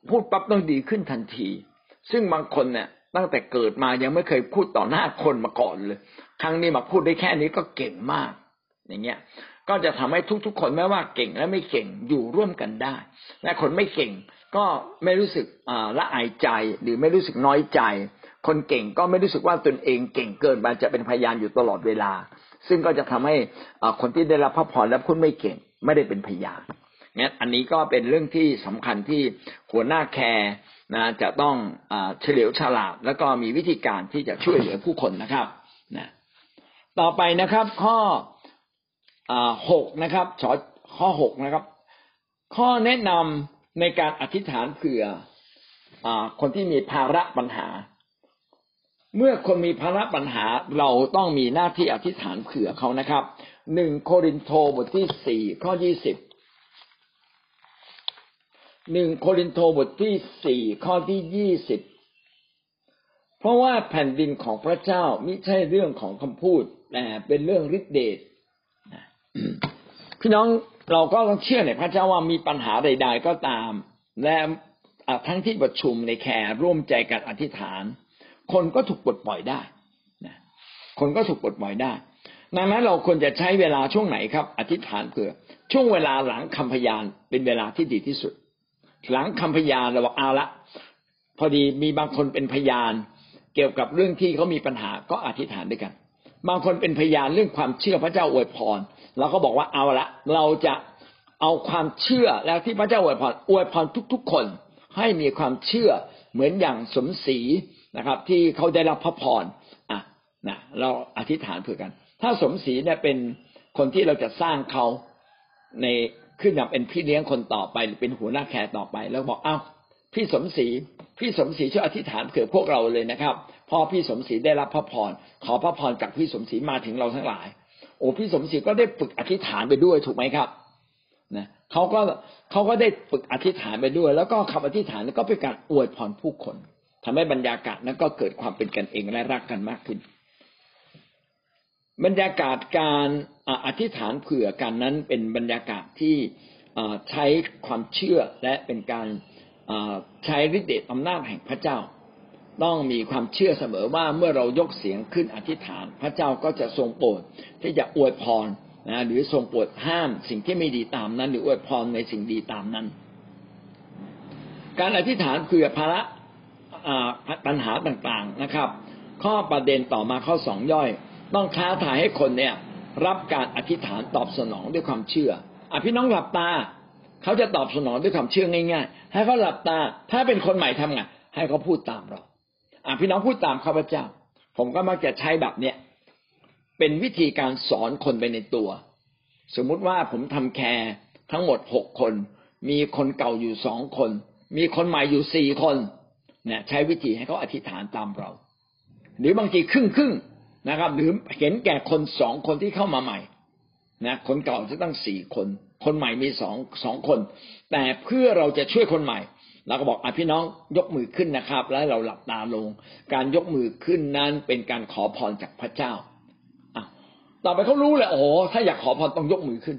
พูดปั๊บต้องดีขึ้นทันที ซึ่งบางคนเนี่ยตั้งแต่เกิดมายังไม่เคยพูดต่อหน้าคนมาก่อนเลย ครั้งนี้มาพูดได้แค่นี้ก็เก่งมาก อย่างเงี้ย ก็จะทำให้ทุกๆ คนไม่ว่าเก่งและไม่เก่งอยู่ร่วมกันได้ และคนไม่เก่งก็ไม่รู้สึกละอายใจหรือไม่รู้สึกน้อยใจ คนเก่งก็ไม่รู้สึกว่าตนเองเก่งเกินไปจะเป็นพยานอยู่ตลอดเวลา ซึ่งก็จะทำให้คนที่ได้รับพระพรและพูดไม่เก่ง ไม่ได้เป็นพยานงั้นอันนี้ก็เป็นเรื่องที่สำคัญที่หัวหน้าแคร์นะจะต้องเฉลียวฉลาด แล้วก็มีวิธีการที่จะช่วยเหลือผู้คนนะครับนะต่อไปนะครับ ข้อหกนะครับข้อหกนะครับ ข้อแนะนำในการอธิษฐานเผื่ออคนที่มีภาระปัญหา เมื่อคนมีภาระปัญหาเราต้องมีหน้าที่อธิษฐานเผื่อเขานะครับหนึ่งโครินโตบทที่สี่ข้อยี่สิบหนึ่งโครินโตบทที่สี่ข้อที่ยี่สิบเพราะว่าแผ่นดินของพระเจ้ามิใช่เรื่องของคำพูดแต่เป็นเรื่องฤทธิเดชพี่น้องเราก็ต้องเชื่อในพระเจ้าว่ามีปัญหาใด ๆ ก็ตาม และทั้งที่ประชุมในแคร์ร่วมใจกันอธิษฐาน คนก็ถูกปลดปล่อยได้นะคนก็ถูกปลดปล่อยได้ ดังนั้นเราควรจะใช้เวลาช่วงไหนครับ อธิษฐานเผื่อ ช่วงเวลาหลังคำพยานเป็นเวลาที่ดีที่สุด หลังคำพยานเราบอกเอาละ พอดีมีบางคนเป็นพยาน เกี่ยวกับเรื่องที่เขามีปัญหาก็อธิษฐานด้วยกัน บางคนเป็นพยานเรื่องความเชื่อพระเจ้าอวยพรเราก็บอกว่าเอาละ เราจะเอาความเชื่อแล้วที่พระเจ้าอวยพรอวยพรทุก ๆ คนให้มีความเชื่อเหมือนอย่างสมศรี นะครับ ที่เขาได้รับพระพรอะนะเราอธิษฐานเผื่อกัน ถ้าสมศรีเนี่ยเป็นคนที่เราจะสร้างเขาในขึ้นอย่างเป็นพี่เลี้ยงคนต่อไปหรือเป็นหัวหน้าแคร์ต่อไป แล้วบอกเอ้าพี่สมศรีพี่สมศรีช่วยอธิษฐานเผื่อพวกเราเลยนะครับ พอพี่สมศรีได้รับพระพรขอพระพรจากพี่สมศรีมาถึงเราทั้งหลาย โอ้พี่สมศรีก็ได้ฝึกอธิษฐานไปด้วยถูกไหมครับนะเขาก็เขาก็ได้ฝึกอธิษฐานไปด้วย แล้วก็คำอธิษฐานก็เป็นการอวยพรผู้คน ทำให้บรรยากาศนั้นก็เกิดความเป็นกันเองและรักกันมากขึ้น บรรยากาศการอธิษฐานเผื่อกันนั้นเป็นบรรยากาศที่ใช้ความเชื่อและเป็นการใช้ฤทธิเดชอำนาจแห่งพระเจ้า ต้องมีความเชื่อเสมอว่าเมื่อเรายกเสียงขึ้นอธิษฐาน พระเจ้าก็จะทรงโปรดที่จะอวยพรนะหรือทรงโปรดห้ามสิ่งที่ไม่ดีตามนั้น หรืออวยพรในสิ่งดีตามนั้น การอธิษฐานเผื่อภาระ ปัญหาต่างๆนะครับ ข้อประเด็นต่อมาข้อสองย่อย ต้องท้าทายให้คนเนี่ย รับการอธิษฐานตอบสนองด้วยความเชื่ออพี่น้องหลับตา เขาจะตอบสนองด้วยความเชื่อง่าย ๆ ให้เขาหลับตา ถ้าเป็นคนใหม่ทำไงให้เขาพูดตามเราอพี่น้องพูดตามข้าพเจ้า ผมก็มักจะใช้แบบเนี้ยเป็นวิธีการสอนคนไปในตัว สมมุติว่าผมทำแคร์ทั้งหมดหกคน มีคนเก่าอยู่สองคน มีคนใหม่อยู่สี่คน นี่ยใช้วิธีให้เขาอธิษฐานตามเรา หรือบางทีครึ่งครึ่งนะครับ หรือเห็นแก่คนสองคนที่เข้ามาใหม่นะคนเก่าจะตั้งสี่คน คนใหม่มีสองสองคน แต่เพื่อเราจะช่วยคนใหม่เราก็บอกอพี่น้องยกมือขึ้นนะครับ แล้วเราหลับตาลง การยกมือขึ้นนั้นเป็นการขอพรจากพระเจ้าอะต่อไปเขารู้เลยโอ้ถ้าอยากขอพรต้องยกมือขึ้น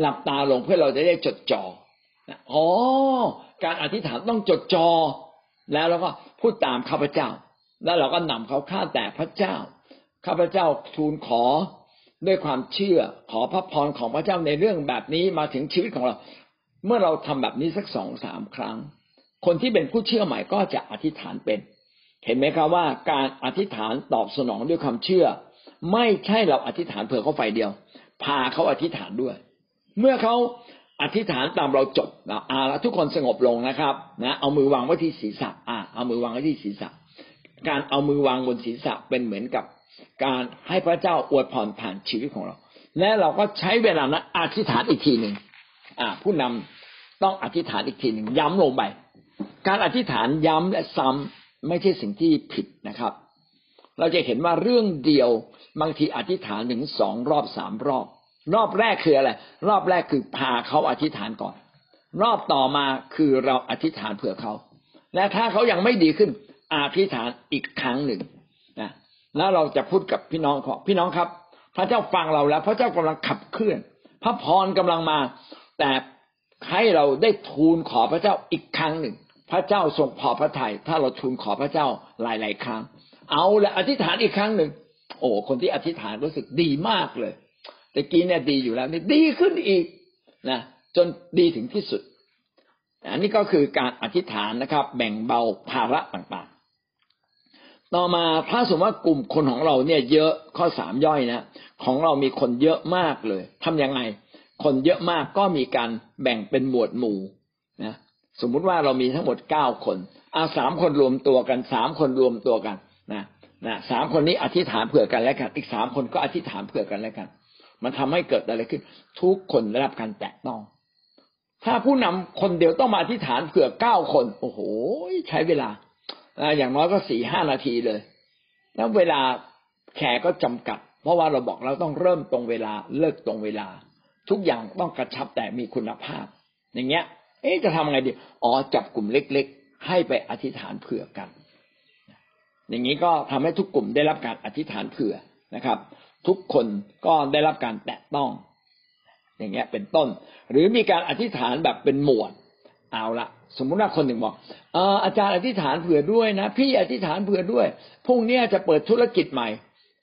หลับตาลงเพื่อเราจะได้จดจอ่ออ๋อการอธิษฐานต้องจดจอ่อ แล้วเราก็พูดตามข้าพเจ้า แล้วเราก็นำเขาข้าแต่พระเจ้าข้าพเจ้าทูลขอด้วยความเชื่อขอพระพรของพระเจ้าในเรื่องแบบนี้มาถึงชีวิตของเรา เมื่อเราทำแบบนี้สักสองสามครั้ง คนที่เป็นผู้เชื่อใหม่ก็จะอธิษฐานเป็น เห็นไหมครับว่าการอธิษฐานตอบสนองด้วยความเชื่อ ไม่ใช่เราอธิษฐานเผื่อเขาไฟเดียว พาเขาอธิษฐานด้วย เมื่อเขา อธิษฐานตามเราจบนะอ่าทุกคนสงบลงนะครับนะเอามือวางไว้ที่ศีรษะอ่าเอามือวางไว้ที่ศีรษะ การเอามือวางบนศีรษะเป็นเหมือนกับ การให้พระเจ้าอวยพรผ่านชีวิตของเรา และเราก็ใช้เวลานั้นอธิษฐานอีกทีหนึ่งอ่า ผู้นำต้องอธิษฐานอีกทีหนึ่งย้ำลงไป การอธิษฐานย้ำและซ้ำไม่ใช่สิ่งที่ผิดนะครับ เราจะเห็นว่าเรื่องเดียวบางทีอธิษฐานถึงสองรอบสามรอบ รอบแรกคืออะไร รอบแรกคือพาเขาอธิษฐานก่อน รอบต่อมาคือเราอธิษฐานเผื่อเขา และถ้าเขายังไม่ดีขึ้นอธิษฐานอีกครั้งหนึ่งนะแล้วเราจะพูดกับพี่น้องขอพี่น้องครับ พระเจ้าฟังเราแล้ว พระเจ้ากำลังขับเคลื่อน พระพรกำลังมา แต่ให้เราได้ทูลขอพระเจ้าอีกครั้งหนึ่ง พระเจ้าทรงพอพระทยัยถ้าเราทูลขอพระเจ้าหลาย ๆ ครั้ง เอาละอธิษฐานอีกครั้งหนึ่งโอ้คนที่อธิษฐานรู้สึกดีมากเลย ต่กี้เนี่ยดีอยู่แล้วนี่ดีขึ้นอีกนะจนดีถึงที่สุด อันนี้ก็คือการอธิษฐานนะครับ แบ่งเบาภาระต่างๆ ต่อมาถ้าสมมติว่ากลุ่มคนของเราเนี่ยเยอะข้อสามย่อยนะของเรามีคนเยอะมากเลย ทํำยังไง คนเยอะมากก็มีการแบ่งเป็นหมวดหมู่นะสมมุติว่าเรามีทั้งหมดเก้าคนอาสามคนรวมตัวกันสามคนรวมตัวกันนะนะสามคนนี้อธิษฐานเผื่อกันแล้วกัน อีกสามคนก็อธิษฐานเผื่อกันแล้วกัน มันทำให้เกิดอะไรขึ้น ทุกคนได้รับการแตะต้อง ถ้าผู้นำคนเดียวต้องมาอธิษฐานเผื่อเก้าคน โอ้โห ใช้เวลาอย่างน้อยก็สี่ห้านาทีเลย แล้วเวลาแขกก็จำกัด เพราะว่าเราบอกเราต้องเริ่มตรงเวลาเลิกตรงเวลา ทุกอย่างต้องกระชับแต่มีคุณภาพ อย่างเงี้ย เอ๊ะจะทำไงดีอ๋อจับกลุ่มเล็ก ๆ ให้ไปอธิษฐานเผื่อกัน อย่างนี้ก็ทำให้ทุกกลุ่มได้รับการอธิษฐานเผื่อนะครับ ทุกคนก็ได้รับการแตะต้อง อย่างเงี้ยเป็นต้น หรือมีการอธิษฐานแบบเป็นหมวดเอาละสมมุติว่าคนหนึ่งบอกอาจารย์อธิษฐานเผื่อด้วยนะ พี่อธิษฐานเผื่อด้วยพรุ่งนี้จะเปิดธุรกิจใหม่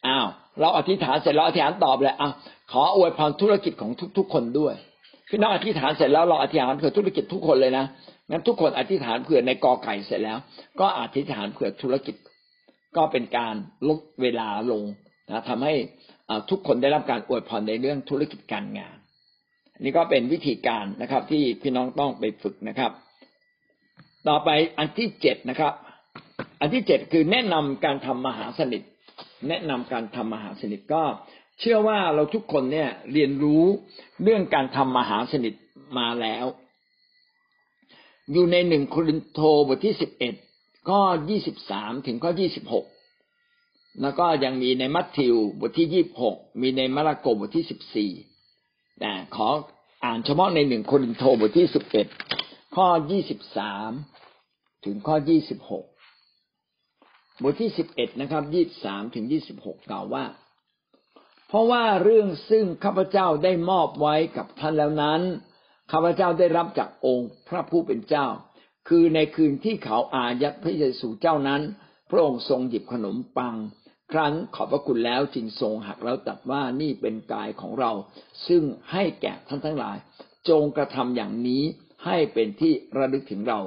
อ้าวเราอธิษฐานเสร็จเราอธิษฐานตอบเลยอะขออวยพรธุรกิจของทุก ๆ คนด้วยพี่น้องอธิษฐานเสร็จแล้วเราอธิษฐานเผื่อธุรกิจทุกคนเลยนะงั้นทุกคนอธิษฐานเผื่อในกอไก่เสร็จแล้ว ก็อธิษฐานเผื่อธุรกิจ ก็เป็นการลดเวลาลงนะทำให้ ทุกคนได้รับการอวยพรในเรื่องธุรกิจการงาน นี่ก็เป็นวิธีการนะครับ ที่พี่น้องต้องไปฝึกนะครับ ต่อไปอันที่เจ็ดนะครับ อันที่เจ็ดคือแนะนำการทำมหาสนิท แนะนำการทำมหาสนิทก็เชื่อว่าเราทุกคนเนี่ยเรียนรู้เรื่องการทำมหาสนิทมาแล้ว อยู่ในหนึ่งโครินโตบทที่สิบเอ็ดข้อยี่สิบสามถึงข้อยี่สิบหก แล้วก็ยังมีในมัทธิวบทที่ยี่บหกมีในมาระโกบทที่สิบสี่แต่ขออ่านเฉพาะในหนึ่งโครินโตบทที่สิบเอ็ดข้อยี่สิบสามถึงข้อยี่สิบหกบทที่สิบเอ็ดนะครับยี่สามถึงยี่สิบหกกล่าวว่า เพราะว่าเรื่องซึ่งข้าพเจ้าได้มอบไว้กับท่านแล้วนั้นข้าพเจ้าได้รับจากองค์พระผู้เป็นเจ้า คือในคืนที่เขาอายัดพระเยซูเจ้านั้น พระองค์ทรงหยิบขนมปัง ครั้นขอบพระคุณแล้วจึงทรงหักแล้วตัดว่านี่เป็นกายของเรา ซึ่งให้แก่ท่านทั้งหลาย จงกระทำอย่างนี้ให้เป็นที่ระลึกถึงเรา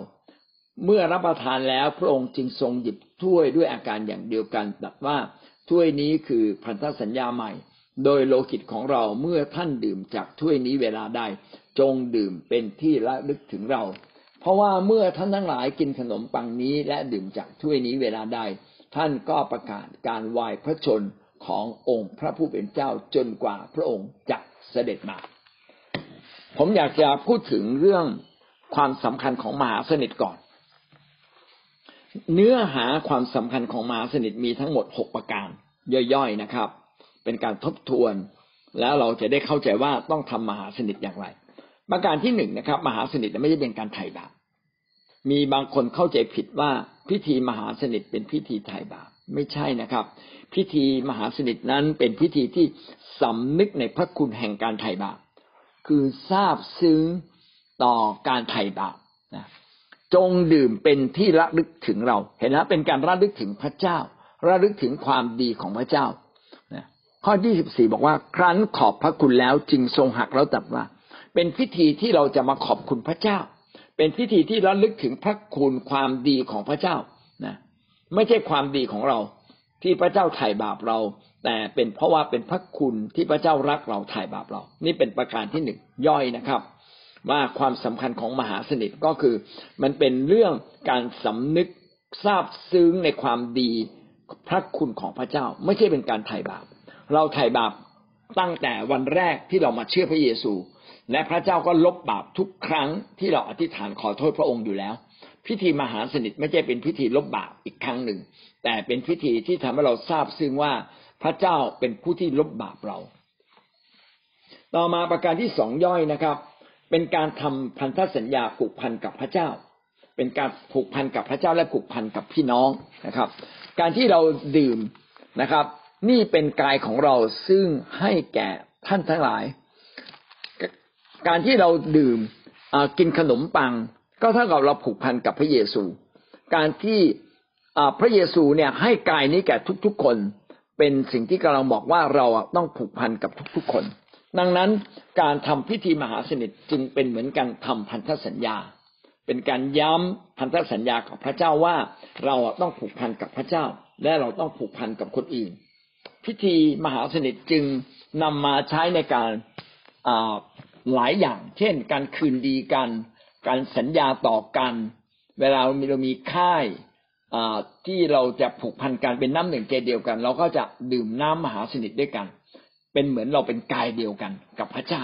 เมื่อรับประทานแล้วพระองค์จึงทรงหยิบถ้วยด้วยอาการอย่างเดียวกันตัดว่าถ้วยนี้คือพันธสัญญาใหม่ โดยโลกิตของเราเมื่อท่านดื่มจากถ้วยนี้เวลาใดจงดื่มเป็นที่ระลึกถึงเรา เพราะว่าเมื่อท่านทั้งหลายกินขนมปังนี้และดื่มจากถ้วยนี้เวลาใด ท่านก็ประกาศการวายพระชนขององค์พระผู้เป็นเจ้าจนกว่าพระองค์จะเสด็จมา ผมอยากจะพูดถึงเรื่องความสำคัญของมหาสนิทก่อน เนื้อหาความสำคัญของมหาสนิทมีทั้งหมดหกประการ ย่อยๆนะครับ เป็นการทบทวน แล้วเราจะได้เข้าใจว่าต้องทำมหาสนิทอย่างไร ประการที่หนึ่งนะครับ มหาสนิทไม่ใช่เป็นการไถ่บาป มีบางคนเข้าใจผิดว่าพิธีมหาสนิทเป็นพิธีไถ่บาปไม่ใช่นะครับ พิธีมหาสนิทนั้นเป็นพิธีที่สำนึกในพระคุณแห่งการไถ่บาปคือทราบซึ้งต่อการไถ่บาปนะจงดื่มเป็นที่ระลึกถึงเรา เห็นไหมเป็นการระลึกถึงพระเจ้า ระลึกถึงความดีของพระเจ้าข้อที่สิบสี่บอกว่า ครั้นขอบพระคุณแล้วจึงทรงหักแล้วตัดว่า เป็นพิธีที่เราจะมาขอบคุณพระเจ้า เป็นพิธีที่ระลึกถึงพระคุณความดีของพระเจ้านะไม่ใช่ความดีของเรา ที่พระเจ้าไถ่บาปเรา แต่เป็นเพราะว่าเป็นพระคุณที่พระเจ้ารักเราไถ่บาปเรา นี่เป็นประการที่หนึ่งย่อยนะครับ ว่าความสำคัญของมหาสนิทก็คือ มันเป็นเรื่องการสำนึกทราบซึ้งในความดีพระคุณของพระเจ้า ไม่ใช่เป็นการไถ่บาป เราไถ่บาปตั้งแต่วันแรกที่เรามาเชื่อพระเยซู และพระเจ้าก็ลบบาปทุกครั้งที่เราอธิษฐานขอโทษพระองค์อยู่แล้ว พิธีมหาสนิทไม่ใช่เป็นพิธีลบบาปอีกครั้งหนึ่ง แต่เป็นพิธีที่ทำให้เราทราบซึ่งว่าพระเจ้าเป็นผู้ที่ลบบาปเรา ต่อมาประการที่สองย่อยนะครับ เป็นการทำพันธสัญญาผูกพันกับพระเจ้า เป็นการผูกพันกับพระเจ้าและผูกพันกับพี่น้องนะครับ การที่เราดื่มนะครับ นี่เป็นกายของเราซึ่งให้แก่ท่านทั้งหลาย การที่เราดื่มกินขนมปัง ก็เท่ากับเราผูกพันกับพระเยซู การที่พระเยซูเนี่ยให้กายนี้แก่ทุกๆคน เป็นสิ่งที่กำลังบอกว่าเราต้องผูกพันกับทุกๆคน ดังนั้นการทำพิธีมหาสนิทจึงเป็นเหมือนการทำพันธสัญญา เป็นการย้ำพันธสัญญากับพระเจ้าว่าเราต้องผูกพันกับพระเจ้า และเราต้องผูกพันกับคนอื่น พิธีมหาสนิทจึงนำมาใช้ในการ หลายอย่าง เช่น การคืนดีกัน การสัญญาต่อกัน เวลาเรามีค่ายที่เราจะผูกพันกันเป็นน้ำหนึ่งใจเดียวกัน เราก็จะดื่มน้ำมหาสนิทด้วยกัน เป็นเหมือนเราเป็นกายเดียวกันกับพระเจ้า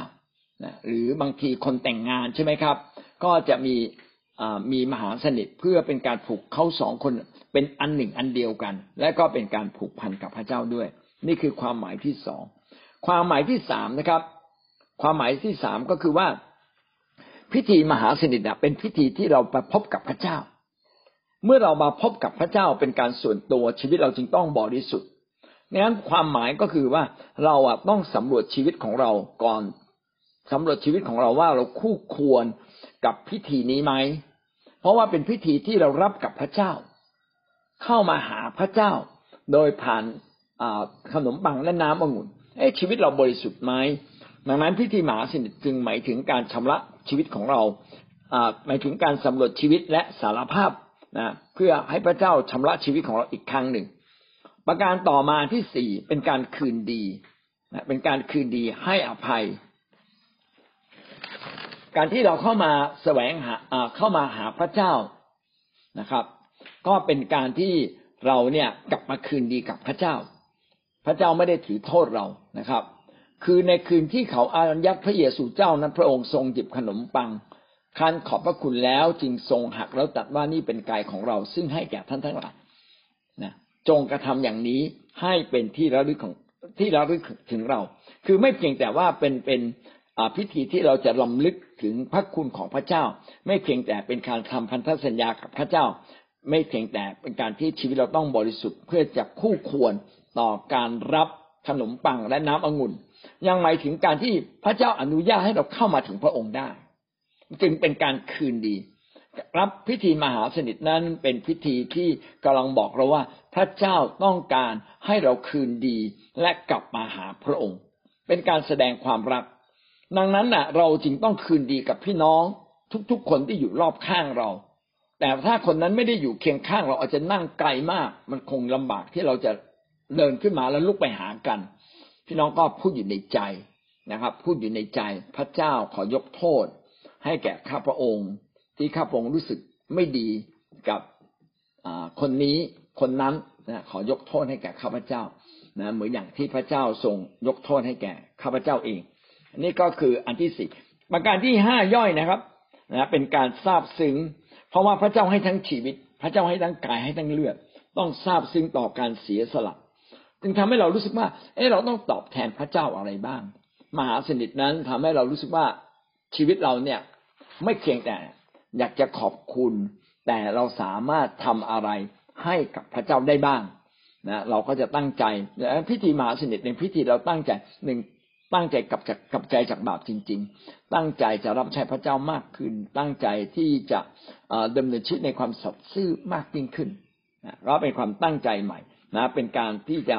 หรือบางทีคนแต่งงานใช่ไหมครับ ก็จะมีมีมหาสนิทเพื่อเป็นการผูกเขาสองคนเป็นอันหนึ่งอันเดียวกัน และก็เป็นการผูกพันกับพระเจ้าด้วย นี่คือความหมายที่สองความหมายที่สามนะครับ ความหมายที่สามก็คือว่า พิธีมหาสนิทเป็นพิธีที่เราไปพบกับพระเจ้า เมื่อเรามาพบกับพระเจ้าเป็นการส่วนตัวชีวิตเราจึงต้องบริสุทธิ์งั้นความหมายก็คือว่าเราอะต้องสำรวจชีวิตของเราก่อนสำรวจชีวิตของเราว่าเราคู่ควรกับพิธีนี้ไหม เพราะว่าเป็นพิธีที่เรารับกับพระเจ้า เข้ามาหาพระเจ้า โดยผ่านขนมปังและน้ำองุ่นเอ้ชีวิตเราบริสุทธิ์ไหม ดังนั้นพิธีมหาสนิทจึงหมายถึงการชำระชีวิตของเราหมายถึงการสำรวจชีวิตและสารภาพนะเพื่อให้พระเจ้าชำระชีวิตของเราอีกครั้งหนึ่ง ประการต่อมาที่สี่เป็นการคืนดีนะเป็นการคืนดีให้อภัย การที่เราเข้ามาแสวงหาเข้ามาหาพระเจ้านะครับ ก็เป็นการที่เราเนี่ยกลับมาคืนดีกับพระเจ้า พระเจ้าไม่ได้ถือโทษเรานะครับ คือในคืนที่เขาอารัญยักพระเยซูเจ้านั้นพระองค์ทรงหยิบขนมปังคันขอบพระคุณแล้วจึงทรงหักแล้วตัดว่านี่เป็นกายของเรา ซึ่งให้แก่ท่านทั้งหลายนะจงกระทำอย่างนี้ให้เป็นที่ระลึกของที่ระลึกถึงเรา คือไม่เพียงแต่ว่าเป็นเป็นพิธีที่เราจะลำลึกถึงพระคุณของพระเจ้า ไม่เพียงแต่เป็นการทำพันธสัญญากับพระเจ้า ไม่เพียงแต่เป็นการที่ชีวิตเราต้องบริสุทธิ์เพื่อจะคู่ควรต่อการรับขนมปังและน้ำองุ่น ยังหมายถึงการที่พระเจ้าอนุญาตให้เราเข้ามาถึงพระองค์ได้ จึงเป็นการคืนดี รับพิธีมหาสนิทนั้นเป็นพิธีที่กำลังบอกเราว่า พระเจ้าต้องการให้เราคืนดีและกลับมาหาพระองค์ เป็นการแสดงความรัก ดังนั้นน่ะ เราจึงต้องคืนดีกับพี่น้องทุกๆคนที่อยู่รอบข้างเรา แต่ถ้าคนนั้นไม่ได้อยู่เคียงข้างเราอาจจะนั่งไกลมาก มันคงลำบากที่เราจะเดินขึ้นมาแล้วลุกไปหากัน พี่น้องก็พูดอยู่ในใจนะครับ พูดอยู่ในใจพระเจ้าขอยกโทษ ให้แก่ข้าพระองค์ ที่ข้าพระองค์รู้สึกไม่ดีกับคนนี้คนนั้นนะขอยกโทษให้แก่ข้าพเจ้านะเหมือนอย่างที่พระเจ้าทรงยกโทษให้แก่ข้าพเจ้าเองอันนี้ก็คืออันที่สี่ประการที่ห้าย่อยนะครับนะเป็นการทราบซึ้ง เพราะว่าพระเจ้าให้ทั้งชีวิต พระเจ้าให้ทั้งกายให้ทั้งเลือด ต้องทราบซึ้งต่อการเสียสละ จึงทำให้เรารู้สึกว่า เออเราต้องตอบแทนพระเจ้าอะไรบ้าง มหาสนิทนั้นทำให้เรารู้สึกว่าชีวิตเราเนี่ย ไม่เพียงแต่ อยากจะขอบคุณ แต่เราสามารถทำอะไรให้กับพระเจ้าได้บ้างนะเราก็จะตั้งใจพิธีมหาสนิทในพิธีเราตั้งใจหนึ่งตั้งใจกับจากกับใจจากบาปจริง ๆ ตั้งใจจะรับใช้พระเจ้ามากขึ้น ตั้งใจที่จะดำเนินชีวิตในความสัตย์ซื่อมากยิ่งขึ้นนะก็เป็นความตั้งใจใหม่นะเป็นการที่จะ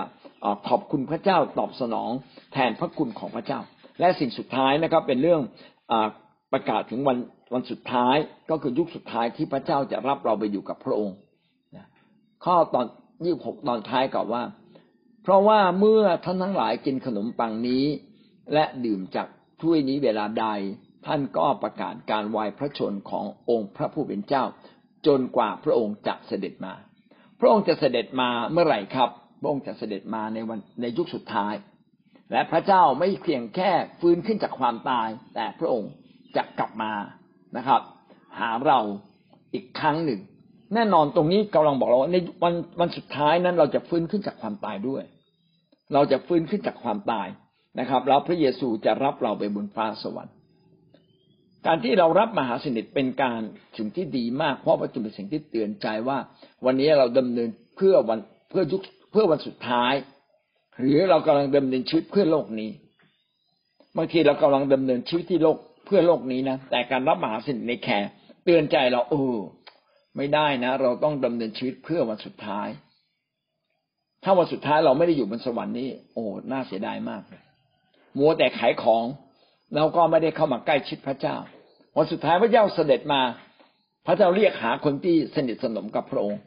ขอบคุณพระเจ้าตอบสนองแทนพระคุณของพระเจ้า และสิ่งสุดท้ายนะครับเป็นเรื่องอประกาศถึงวันวันสุดท้ายก็คือยุคสุดท้ายที่พระเจ้าจะรับเราไปอยู่กับพระองค์ข้อตอนยี่บหกตอนท้ายกล่าวว่า เพราะว่าเมื่อท่านทั้งหลายกินขนมปังนี้ และดื่มจากถ้วยนี้เวลาใด ท่านก็ประกาศการวายพระชนขององค์พระผู้เป็นเจ้า จนกว่าพระองค์จะเสด็จมา พระองค์จะเสด็จมาเมื่อไหร่ครับ พระองค์จะเสด็จมาในวันในยุคสุดท้าย และพระเจ้าไม่เพียงแค่ฟื้นขึ้นจากความตาย แต่พระองค์จะกลับมานะครับ หาเราอีกครั้งหนึ่ง แน่นอนตรงนี้กำลังบอกเราว่าในวันวันสุดท้ายนั้น เราจะฟื้นขึ้นจากความตายด้วย เราจะฟื้นขึ้นจากความตายนะครับ แล้วพระเยซูจะรับเราไปบนฟ้าสวรรค์ การที่เรารับมหาสนิทเป็นการสิ่งที่ดีมากเพราะว่าจะเป็นสิ่งที่เตือนใจว่า วันนี้เราดำเนินเพื่อวันเพื่อยุค พื่อวันสุดท้าย หรือเรากำลังดำเนินชีวิตเพื่อโลกนี้บางทีเรากำลังดำเนินชีวิตที่โลกเพื่อโลกนี้นะแต่การรับมหาสนิทในแคร์เตือนใจเราเออไม่ได้นะ เราต้องดำเนินชีวิตเพื่อวันสุดท้าย ถ้าวันสุดท้ายเราไม่ได้อยู่บนสวรรค์นี้โอ้น่าเสียดายมากเลยมัวแต่ขายของเราก็ไม่ได้เข้ามาใกล้ชิดพระเจ้า วันสุดท้ายพระเจ้าเสด็จมา พระเจ้าเรียกหาคนที่สนิทสนมกับพระองค์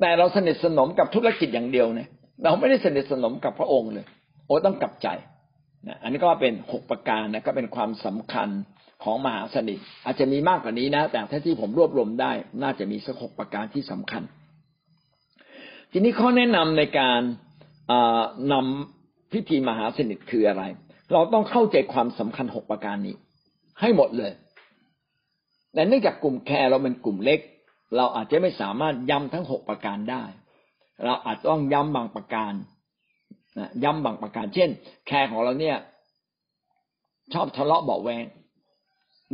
แต่เราสนิทสนมกับธุรกิจอย่างเดียวเนี่ย เราไม่ได้สนิทสนมกับพระองค์เลย โอ้ต้องกลับใจนะอันนี้ก็เป็นหกประการนะก็เป็นความสำคัญของมหาสนิทอาจจะมีมากกว่านี้นะ แต่ถ้าที่ผมรวบรวมได้ น่าจะมีสักหกประการที่สำคัญ ทีนี้ข้อแนะนำในการนำพิธีมหาสนิทคืออะไร เราต้องเข้าใจความสำคัญหกประการนี้ ให้หมดเลยแต่เนื่องจากกลุ่มแคร์เราเป็นกลุ่มเล็ก เราอาจจะไม่สามารถย้ำทั้งหกประการได้ เราอาจต้องย้ำบางประการย้ำบางประการ เช่น แคร์ของเราเนี่ย ชอบทะเลาะเบาแวง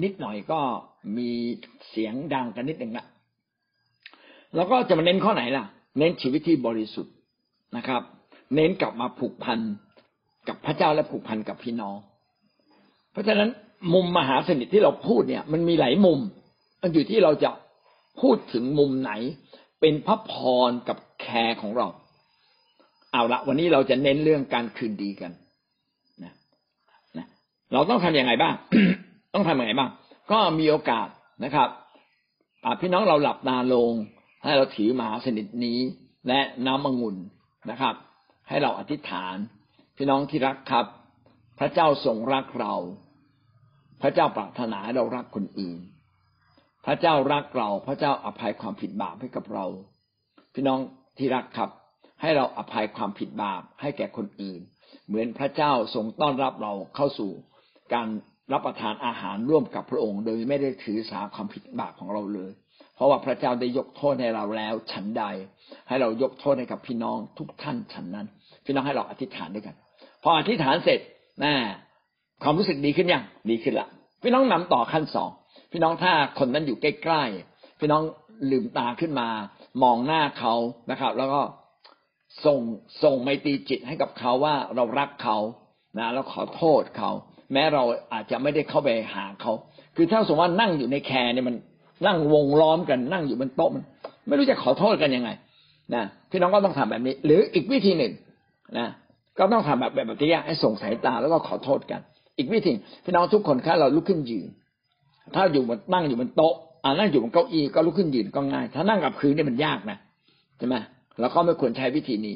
นิดหน่อยก็มีเสียงดังกันนิดหนึ่งละแล้วก็จะมาเน้นข้อไหนล่ะ เน้นชีวิตที่บริสุทธิ์นะครับ เน้นกลับมาผูกพันกับพระเจ้าและผูกพันกับพี่น้อง เพราะฉะนั้นมุมมหาสนิทที่เราพูดเนี่ย มันมีหลายมุม มันอยู่ที่เราจะ พูดถึงมุมไหน เป็นพระพรกับแคร์ของเรา เอาละวันนี้เราจะเน้นเรื่องการคืนดีกันนะนะเราต้องทำยังไงบ้าง ต้องทำยังไงบ้าง ก็มีโอกาสนะครับพี่น้องเราหลับตาลง ให้เราถือมหาสนิทนี้ และน้ำองุ่นนะครับ ให้เราอธิษฐาน พี่น้องที่รักครับ พระเจ้าทรงรักเรา พระเจ้าปรารถนาเรารักคนอื่น พระเจ้ารักเรา พระเจ้าอภัยความผิดบาปให้กับเรา พี่น้องที่รักครับ ให้เราอภัยความผิดบาปให้แก่คนอื่น เหมือนพระเจ้าทรงต้อนรับเราเข้าสู่การรับประทานอาหารร่วมกับพระองค์ โดยไม่ได้ถือสาความผิดบาปของเราเลย เพราะว่าพระเจ้าได้ยกโทษให้เราแล้ว ฉันใด ให้เรายกโทษให้กับพี่น้องทุกท่านฉันนั้น พี่น้องให้เราอธิษฐานด้วยกัน พออธิษฐานเสร็จนะความรู้สึกดีขึ้นยังดีขึ้นละพี่น้องนำต่อขั้นสอง พี่น้องถ้าคนนั้นอยู่ใกล้ๆพี่น้องลืมตาขึ้นมา มองหน้าเขานะครับ แล้วก็ส่งส่งไมตรีจิตให้กับเขาว่าเรารักเขานะแล้วขอโทษเขา แม้เราอาจจะไม่ได้เข้าไปหาเขา คือถ้าสมมติว่านั่งอยู่ในแคร์เนี่ยมันนั่งวงล้อมกันนั่งอยู่บนโต๊ะมัน ไม่รู้จะขอโทษกันยังไงนะพี่น้องก็ต้องทำแบบนี้ หรืออีกวิธีหนึ่งนะก็ต้องทำแบบแบบที่ให้ส่งสายตาแล้วก็ขอโทษกัน อีกวิธีพี่น้องทุกคนถ้าเราลุกขึ้นยืน ถ้าอยู่บนนั่งอยู่บนโต๊ะอ่านั่งอยู่บนเก้าอี้ก็ลุกขึ้นยืนก็ง่าย ถ้านั่งกับพื้นเนี่ยมันยากนะใช่ไหมเราก็ไม่ควรใช้วิธีนี้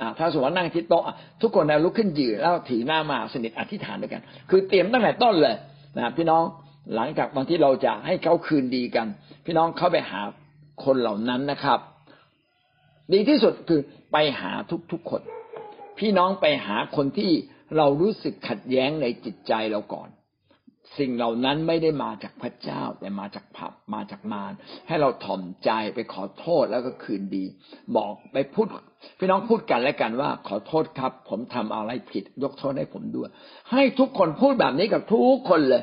อ่าถ้าสมมติว่านั่งที่โต๊ะทุกคนนะลุกขึ้นยืนแล้วถือหน้ามาสนิทอธิษฐานด้วยกัน คือเตรียมตั้งแต่ต้นเลยนะพี่น้องหลังจากบางที่เราจะให้เขาคืนดีกัน พี่น้องเข้าไปหาคนเหล่านั้นนะครับ ดีที่สุดคือไปหาทุกๆคน พี่น้องไปหาคนที่เรารู้สึกขัดแย้งในจิตใจเราก่อน สิ่งเหล่านั้นไม่ได้มาจากพระเจ้าแต่มาจากผับมาจากมารให้เราถ่อมใจไปขอโทษแล้วก็คืนดี บอกไปพูดพี่น้องพูดกันและกันว่า ขอโทษครับ ผมทำอะไรผิด ยกโทษให้ผมด้วย ให้ทุกคนพูดแบบนี้กับทุกคนเลย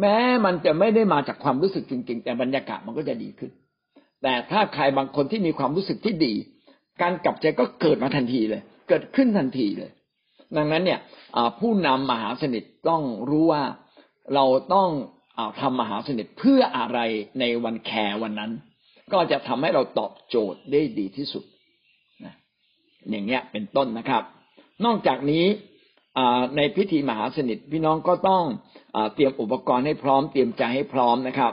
แม้มันจะไม่ได้มาจากความรู้สึกจริง ๆ แต่บรรยากาศมันก็จะดีขึ้น แต่ถ้าใครบางคนที่มีความรู้สึกที่ดี การกลับใจก็เกิดมาทันทีเลย เกิดขึ้นทันทีเลย ดังนั้นเนี่ยผู้นำมหาสนิทต้องรู้ว่า เราต้องอทำมหาสนิทเพื่ออะไรในวันแคร์วันนั้น ก็จะทำให้เราตอบโจทย์ได้ดีที่สุดนะอย่างเงี้ยเป็นต้นนะครับ นอกจากนี้ในพิธีมหาสนิทพี่น้องก็ต้องอเตรียมอุปกรณ์ให้พร้อม เตรียมใจให้พร้อมนะครับ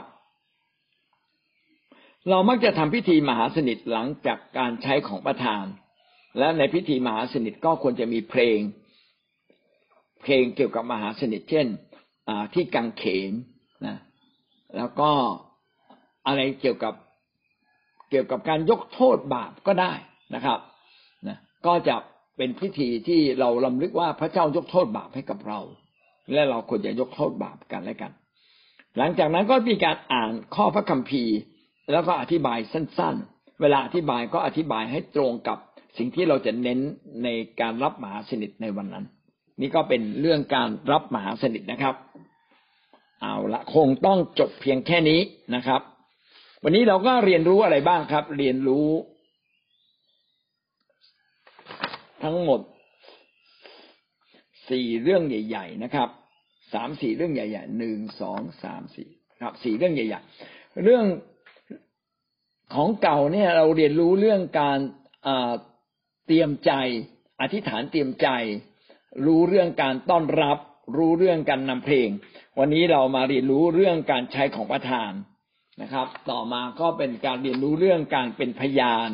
เรามักจะทำพิธีมหาสนิทหลังจากการใช้ของประทาน และในพิธีมหาสนิทก็ควรจะมีเพลง เพลงเกี่ยวกับมหาสนิท เช่น ที่กังเขนนะแล้วก็อะไรเกี่ยวกับเกี่ยวกับการยกโทษบาปก็ได้นะครับนะก็จะเป็นพิธีที่เราลำลึกว่าพระเจ้ายกโทษบาปให้กับเรา และเราควรจะยกโทษบาปกันและกัน หลังจากนั้นก็มีการอ่านข้อพระคัมภีร์ แล้วก็อธิบายสั้น ๆ เวลาอธิบายก็อธิบายให้ตรงกับสิ่งที่เราจะเน้นในการรับมหาสนิทในวันนั้น นี่ก็เป็นเรื่องการรับมหาสนิทนะครับ เอาละคงต้องจบเพียงแค่นี้นะครับ วันนี้เราก็เรียนรู้อะไรบ้างครับ เรียนรู้ ทั้งหมดสี่เรื่องใหญ่ ๆ นะครับสามสี่เรื่องใหญ่ๆหนึ่งสองสามสี่ครับสี่เรื่องใหญ่ ๆ เรื่องของเก่าเนี่ยเราเรียนรู้เรื่องการเตรียมใจ อธิษฐานเตรียมใจ รู้เรื่องการต้อนรับ รู้เรื่องการนำเพลง วันนี้เรามาเรียนรู้เรื่องการใช้ของประธานนะครับ ต่อมาก็เป็นการเรียนรู้เรื่องการเป็นพยาน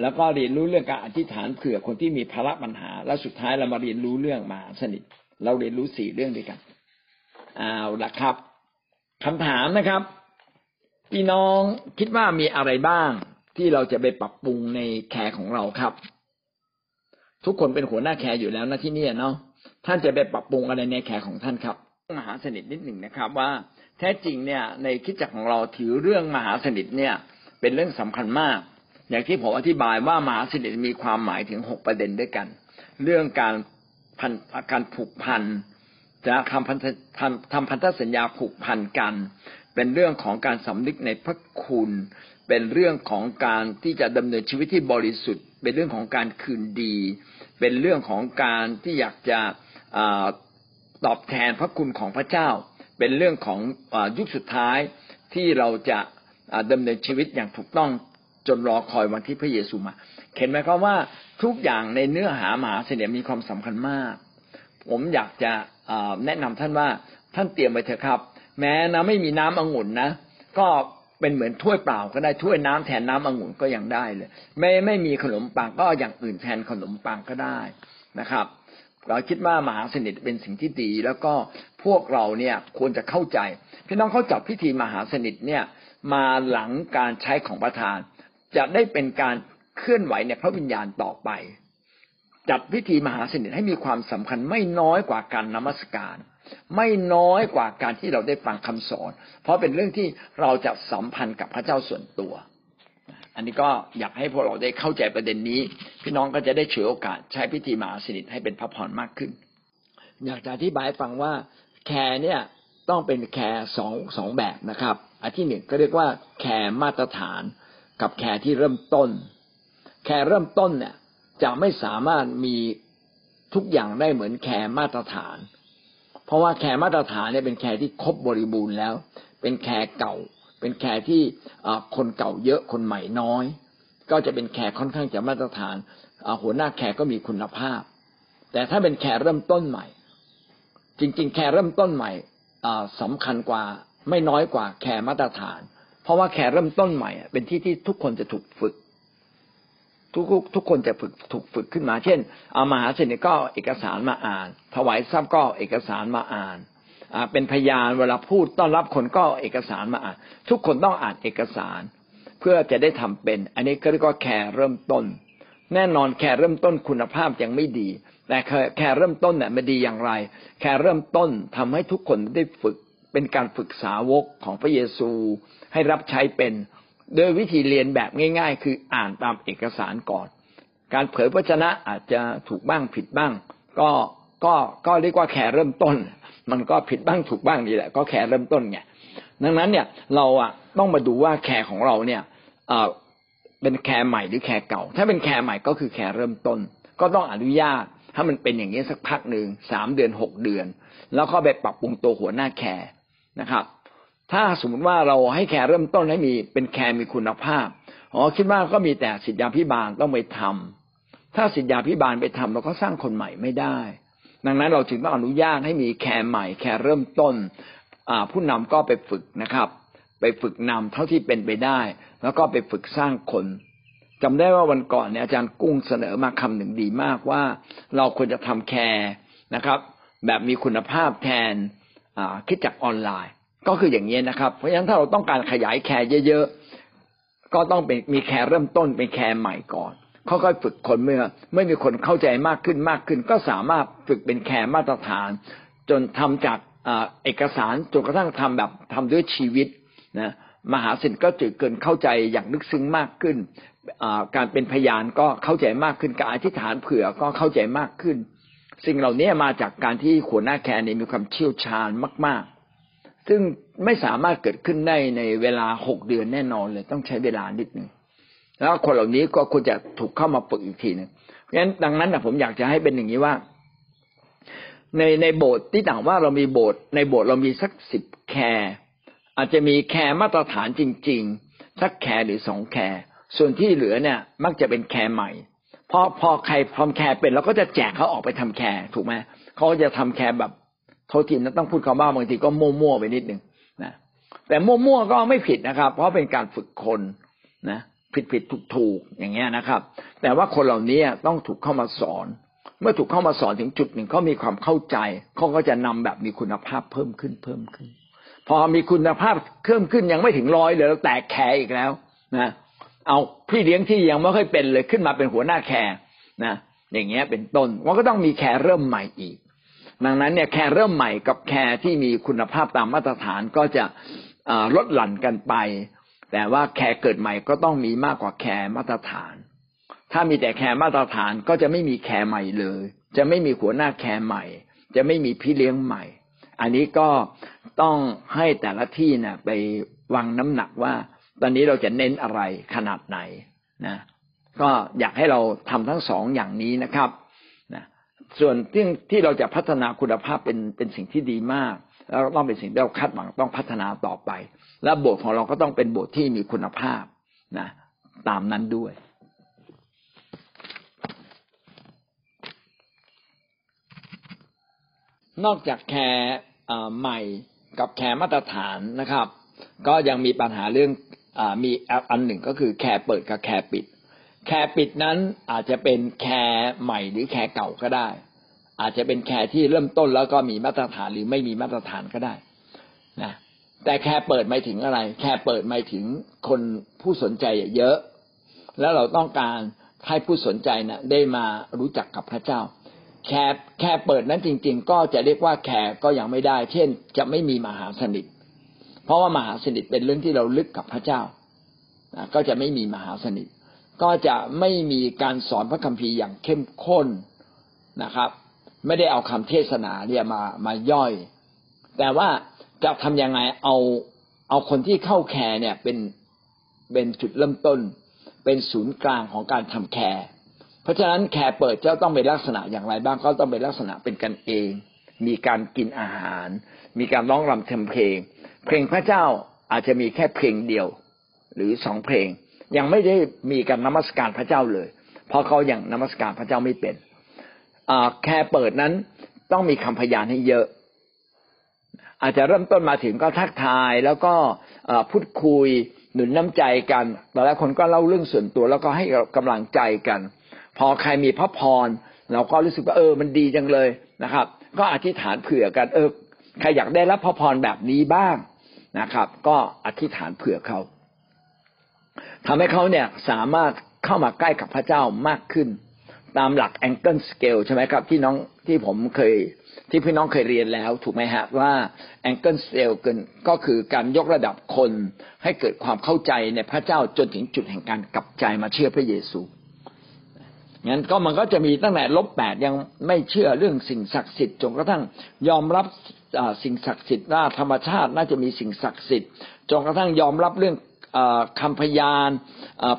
แล้วก็เรียนรู้เรื่องการอธิษฐานเผื่อคนที่มีภาระปัญหา แล้วสุดท้ายเรามาเรียนรู้เรื่องมหาสนิท เราเรียนรู้สี่เรื่องด้วยกันเอาละครับคำถามนะครับ พี่น้องคิดว่ามีอะไรบ้างที่เราจะไปปรับปรุงในแคร์ของเราครับ ทุกคนเป็นหัวหน้าแคร์อยู่แล้วนะที่นี่เนาะ ท่านจะไปปรับปรุงอะไรในแคร์ของท่านครับมหาสนิทนิดหนึ่งนะครับ ว่าแท้จริงเนี่ยในคริสตจักรของเราถือเรื่องมหาสนิทเนี่ยเป็นเรื่องสำคัญมาก อย่างที่ผมอธิบายว่ามหาสนิทมีความหมายถึงหกประเด็นด้วยกัน เรื่องการพันการผูกพันจะทำพันธทำทำพันธสัญญาผูกพันกัน เป็นเรื่องของการสำนึกในพระคุณ เป็นเรื่องของการที่จะดำเนินชีวิตที่บริสุทธิ์ เป็นเรื่องของการคืนดี เป็นเรื่องของการที่อยากจะตอบแทนพระคุณของพระเจ้า เป็นเรื่องของยุคสุดท้ายที่เราจะดำเนินชีวิตอย่างถูกต้องจนรอคอยวันที่พระเยซูมาเห็นไหมครับว่าทุกอย่างในเนื้อหามหาเสน่ห์มีความสำคัญมาก ผมอยากจะแนะนำท่านว่าท่านเตรียมไปเถอะครับ แม้นะไม่มีน้ำองุ่นนะ ก็ เป็นเหมือนถ้วยเปล่าก็ได้ถ้วยน้ำแทนน้ำองุ่นก็ยังได้เลย ไม่ไม่มีขนมปังก็อย่างอื่นแทนขนมปังก็ได้นะครับ เราคิดว่ามหาสนิทเป็นสิ่งที่ดี แล้วก็พวกเราเนี่ยควรจะเข้าใจพี่น้องเขาจับพิธีมหาสนิทเนี่ยมาหลังการใช้ของประธาน จะได้เป็นการเคลื่อนไหวในพระวิญญาณต่อไป จัดพิธีมหาสนิทให้มีความสำคัญไม่น้อยกว่าการนมัสการ ไม่น้อยกว่าการที่เราได้ฟังคำสอน เพราะเป็นเรื่องที่เราจะสัมพันธ์กับพระเจ้าส่วนตัว อันนี้ก็อยากให้พวกเราได้เข้าใจประเด็นนี้ พี่น้องก็จะได้ฉวยโอกาสใช้พิธีมหาสนิทให้เป็นพระพรมากขึ้น อยากจะอธิบายฟังว่าแคร์เนี่ยต้องเป็นแคร์สองสองแบบนะครับ อันที่หนึ่งก็เรียกว่าแคร์มาตรฐานกับแคร์ที่เริ่มต้น แคร์เริ่มต้นเนี่ยจะไม่สามารถมีทุกอย่างได้เหมือนแคร์มาตรฐาน เพราะว่าแคร์มาตรฐานเนี่ยเป็นแคร์ที่ครบบริบูรณ์แล้ว เป็นแคร์เก่า เป็นแคร์ที่คนเก่าเยอะคนใหม่น้อย ก็จะเป็นแคร์ค่อนข้างจะมาตรฐานหัวหน้าแคร์ก็มีคุณภาพ แต่ถ้าเป็นแคร์เริ่มต้นใหม่ จริง ๆแคร์เริ่มต้นใหม่สำคัญกว่าไม่น้อยกว่าแคร์มาตรฐาน เพราะว่าแคร์เริ่มต้นใหม่เป็นที่ที่ทุกคนจะถูกฝึก ทุกทุกคนจะฝึกถูกฝึกขึ้นมา เช่น เอามหาสนิท็เอกสารมาอ่าน ถวายทรัพย์ก็เอกสารมาอ่านเป็นพยานเวลาพูดต้อนรับคนก็เอกสารมาอ่าน ทุกคนต้องอ่านเอกสาร เพื่อจะได้ทำเป็น อันนี้ก็เรียกว่าแค่เริ่มต้น แน่นอนแค่เริ่มต้นคุณภาพยังไม่ดี แต่แค่เริ่มต้นเนี่ยมันดีอย่างไร แค่เริ่มต้นทำให้ทุกคนได้ฝึกเป็นการฝึกสาวกของพระเยซูให้รับใช้เป็น โดยวิธีเรียนแบบง่าย ๆ คืออ่านตามเอกสารก่อน การเผยพระวจนะอาจจะถูกบ้างผิดบ้าง ก็ก็ก็เรียกว่าแคร์เริ่มต้น มันก็ผิดบ้างถูกบ้างนี่แหละ ก็แคร์เริ่มต้นไงดังนั้นเนี่ยเราอะต้องมาดูว่าแคร์ของเราเนี่ยเอ่อเป็นแคร์ใหม่หรือแคร์เก่า ถ้าเป็นแคร์ใหม่ก็คือแคร์เริ่มต้น ก็ต้องอนุญาตถ้ามันเป็นอย่างนี้สักพักหนึ่งสามเดือนหกเดือน แล้วก็ไปปรับปรุงตัวหัวหน้าแคร์นะครับ ถ้าสมมติว่าเราให้แคร์เริ่มต้นให้มีเป็นแคร์มีคุณภาพอ๋อคิดว่าก็มีแต่สิทธยาพิบาลต้องไปทำถ้าสิทธยาพิบาลไปทำเราก็สร้างคนใหม่ไม่ได้ ดังนั้นเราจึงต้องอนุญาตให้มีแคร์ใหม่แคร์เริ่มต้นผู้นำก็ไปฝึกนะครับ ไปฝึกนำเท่าที่เป็นไปได้ แล้วก็ไปฝึกสร้างคนจำได้ว่าวันก่อนเนี่ยอาจารย์กุ้งเสนอมาคำหนึ่งดีมากว่า เราควรจะทำแคร์นะครับ แบบมีคุณภาพแทนคิดจากออนไลน์ ก็คืออย่างนี้นะครับ เพราะฉะนั้นถ้าเราต้องการขยายแคร์เยอะๆ ก็ต้องเป็นมีแคร์เริ่มต้นเป็นแคร์ใหม่ก่อนค่อยๆฝึกคนเมื่อไม่มีคนเข้าใจมากขึ้นมากขึ้น ก็สามารถฝึกเป็นแคร์มาตรฐาน จนทำจากเอกสารจนกระทั่งทำแบบทำด้วยชีวิตนะมหาสิทธิ์ก็จืดเกินเข้าใจอย่างลึกซึ้งมากขึ้น การเป็นพยานก็เข้าใจมากขึ้น การอธิษฐานเผื่อก็เข้าใจมากขึ้น สิ่งเหล่านี้มาจากการที่หัวหน้าแคร์นี่มีความเชี่ยวชาญมาก ๆ ซึ่งไม่สามารถเกิดขึ้นได้ในเวลาหกเดือนแน่นอนเลย ต้องใช้เวลานิดหนึ่งแล้วคนเหล่านี้ก็ควรจะถูกเข้ามาฝึกอีกทีหนึ่งเพราะฉะนั้นดังนั้นนะผมอยากจะให้เป็นอย่างนี้ว่า ในในโบสถ์ที่ต่างว่าเรามีโบสถ์ในโบสถ์เรามีสักสิบแคร์อาจจะมีแคร์มาตรฐานจริง ๆ สักแคร์หรือสองแคร์ส่วนที่เหลือเนี่ย มักจะเป็นแคร์ใหม่พอพอใครพร้อมแคร์เป็นเราก็จะแจกเขาออกไปทำแคร์ถูกไหมเขาจะทำแคร์แบบ โทษทีนะต้องพูดคำว่าบางทีก็มั่วๆไปนิดนึงนะแต่มั่วๆก็ไม่ผิดนะครับ เพราะเป็นการฝึกคนนะผิดผิดถูกถูกอย่างเงี้ยนะครับ แต่ว่าคนเหล่านี้ต้องถูกเข้ามาสอน เมื่อถูกเข้ามาสอนถึงจุดหนึ่งเขามีความเข้าใจเขาก็จะนำแบบมีคุณภาพเพิ่มขึ้นเพิ่มขึ้น พอมีคุณภาพเพิ่มขึ้นยังไม่ถึงร้อยเลยแล้วแตกแคร์อีกแล้วนะเอาพี่เลี้ยงที่ยังไม่ค่อยเป็นเลยขึ้นมาเป็นหัวหน้าแคร์นะอย่างเงี้ยเป็นต้นมันก็ต้องมีแคร์เริ่มใหม่อีก ดังนั้นเนี่ยแคร์เริ่มใหม่กับแคร์ที่มีคุณภาพตามมาตรฐานก็จะลดหลั่นกันไป แต่ว่าแคร์เกิดใหม่ก็ต้องมีมากกว่าแคร์มาตรฐาน ถ้ามีแต่แคร์มาตรฐานก็จะไม่มีแคร์ใหม่เลย จะไม่มีหัวหน้าแคร์ใหม่ จะไม่มีพี่เลี้ยงใหม่ อันนี้ก็ต้องให้แต่ละที่นะไปวางน้ำหนักว่า ตอนนี้เราจะเน้นอะไรขนาดไหนนะ ก็อยากให้เราทำทั้งสองอย่างนี้นะครับ ส่วนที่ที่เราจะพัฒนาคุณภาพเป็นเป็นสิ่งที่ดีมาก แล้วต้องเป็นสิ่งที่เราคาดหวังต้องพัฒนาต่อไป และโบสถ์ของเราก็ต้องเป็นโบสถ์ที่มีคุณภาพนะตามนั้นด้วย นอกจากแคร์ใหม่กับแคร์มาตรฐานนะครับ ก็ยังมีปัญหาเรื่องอมีอันหนึ่งก็คือแคร์เปิดกับแคร์ปิด แคร์ปิดนั้นอาจจะเป็นแคร์ใหม่หรือแคร์เก่าก็ได้ อาจจะเป็นแคร์ที่เริ่มต้นแล้วก็มีมาตรฐานหรือไม่มีมาตรฐานก็ได้นะแต่แคร์เปิดหมายถึงอะไร แคร์เปิดหมายถึงคนผู้สนใจเยอะ แล้วเราต้องการให้ผู้สนใจน่ะได้มารู้จักกับพระเจ้า แค่แค่เปิดนั้นจริง ๆ ก็จะเรียกว่าแค่ก็ยังไม่ได้ เช่น จะไม่มีมหาสนิท เพราะว่ามหาสนิทเป็นเรื่องที่เราลึกกับพระเจ้าก็จะไม่มีมหาสนิท ก็จะไม่มีการสอนพระคัมภีร์อย่างเข้มข้นนะครับ ไม่ได้เอาคำเทศนาเนี่ยมามาย่อย แต่ว่าจะทํำยังไงเอาเอาคนที่เข้าแคร์เนี่ยเป็นเป็นจุดเริ่มต้น เป็นศูนย์กลางของการทำแคร์เพราะฉะนั้นแคร์เปิดเจ้าต้องเป็นลักษณะอย่างไรบ้างก็ต้องเป็นลักษณะเป็นกันเอง มีการกินอาหาร มีการร้องรำทำเพลง เพลงพระเจ้าอาจจะมีแค่เพลงเดียว หรือสองเพลง ยังไม่ได้มีการนมัสการพระเจ้าเลย เพราะเขายัางนมัสการพระเจ้าไม่เป็นแค่เปิดนั้นต้องมีคำพยานให้เยอะ อาจจะเริ่มต้นมาถึงก็ทักทายแล้วก็พูดคุยหนุนน้ำใจกันแต่ละคนก็เล่าเรื่องส่วนตัวแล้วก็ให้กำลังใจกัน พอใครมีพระพรเราก็รู้สึกว่าเออมันดีจังเลยนะครับ ก็อธิษฐานเผื่อกันเออใครอยากได้รับพระพรแบบนี้บ้างนะครับ ก็อธิษฐานเผื่อเขา ทำให้เขาเนี่ยสามารถเข้ามาใกล้กับพระเจ้ามากขึ้น ตามหลักแองเกิลสเกลใช่ไหมครับ ที่น้องที่ผมเคยที่พี่น้องเคยเรียนแล้วถูกไหมฮะว่า Engel's Scale นั้นก็คือการยกระดับคนให้เกิดความเข้าใจในพระเจ้าจนถึงจุดแห่งการกลับใจมาเชื่อพระเยซูงั้นก็มันก็จะมีตั้งแต่ลบแปดยังไม่เชื่อเรื่องสิ่งศักดิ์สิทธิ์จนกระทั่งยอมรับสิ่งศักดิ์สิทธิ์ว่าธรรมชาติน่าจะมีสิ่งศักดิ์สิทธิ์จนกระทั่งยอมรับเรื่อง คำพยาน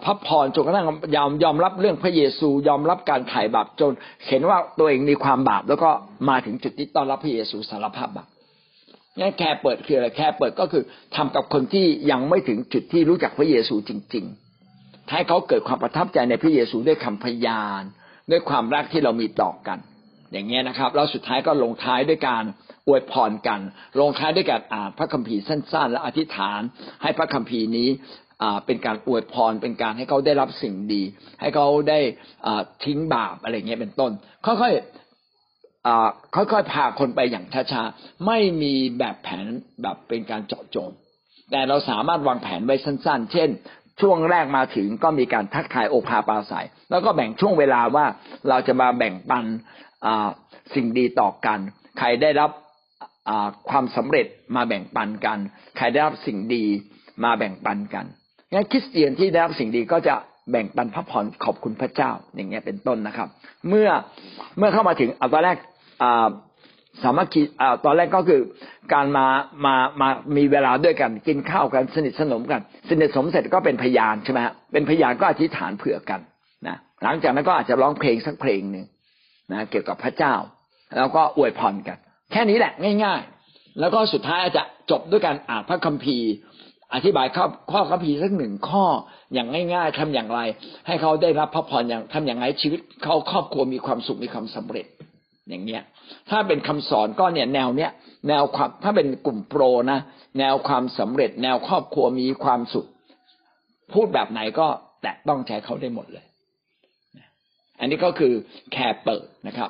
พระพรจนกระทั่งยอมยอมรับเรื่องพระเยซูยอมรับการไถ่บาปจนเห็นว่าตัวเองมีความบาป แล้วก็มาถึงจุดที่ต้อนรับพระเยซูสารภาพบาปงั้นแค่เปิดคืออะไรแค่เปิดก็คือทำกับคนที่ยังไม่ถึงจุดที่รู้จักพระเยซูจริงๆให้เขาเกิดความประทับใจในพระเยซูด้วยคำพยาน ด้วยความรักที่เรามีต่อกัน อย่างเงี้ยนะครับ แล้วสุดท้ายก็ลงท้ายด้วยการ อวยพรกัน ลงท้ายด้วยการอ่านพระคัมภีร์สั้น ๆ และอธิษฐาน ให้พระคัมภีร์นี้เป็นการอวยพรเป็นการให้เขาได้รับสิ่งดี ให้เขาได้ทิ้งบาปอะไรเงี้ยเป็นต้น ค่อยๆค่อยๆพาคนไปอย่างช้าๆไม่มีแบบแผนแบบเป็นการเจาะจง แต่เราสามารถวางแผนไว้สั้น ๆ เช่น ช่วงแรกมาถึงก็มีการทักทายโอภาปาศัย แล้วก็แบ่งช่วงเวลาว่าเราจะมาแบ่งปันสิ่งดีต่อกัน ใครได้รับ ความสำเร็จมาแบ่งปันกัน ใครได้รับสิ่งดีมาแบ่งปันกันงั้นคริสเตียนที่ได้รับสิ่งดีก็จะแบ่งปันพระพรขอบคุณพระเจ้า อย่างเงี้ยเป็นต้นนะครับ เมื่อเมื่อเข้ามาถึงอตอนแรกสามัคคีตอนแรกก็คือการมามามามีเวลาด้วยกันกินข้าวกันสนิทสนมกัน สนิทสนมเสร็จก็เป็นพยานใช่ไหมฮะเป็นพยานก็อธิษฐานเผื่อกันนะหลังจากนั้นก็อาจจะร้องเพลงสักเพลงหนึ่งนะเกี่ยวกับพระเจ้า แล้วก็อวยพรกัน แค่นี้แหละง่าย ๆ แล้วก็สุดท้ายอาจจะจบด้วยการอ่านพระคัมภีร์ อธิบายข้อข้อคัมภีร์สักหนึ่งข้ออย่างง่าย ๆทำอย่างไร ให้เขาได้รับพระพรอย่างทำอย่างไรชีวิตเขาครอบครัวมีความสุขมีความสำเร็จอย่างเนี้ย ถ้าเป็นคำสอนก็เนี่ยแนวเนี้ยแนวความถ้าเป็นกลุ่มโปรนะแนวความสำเร็จ แนวครอบครัวมีความสุข พูดแบบไหนก็แตะต้องใจเขาได้หมดเลย อันนี้ก็คือแคร์เปิดนะครับ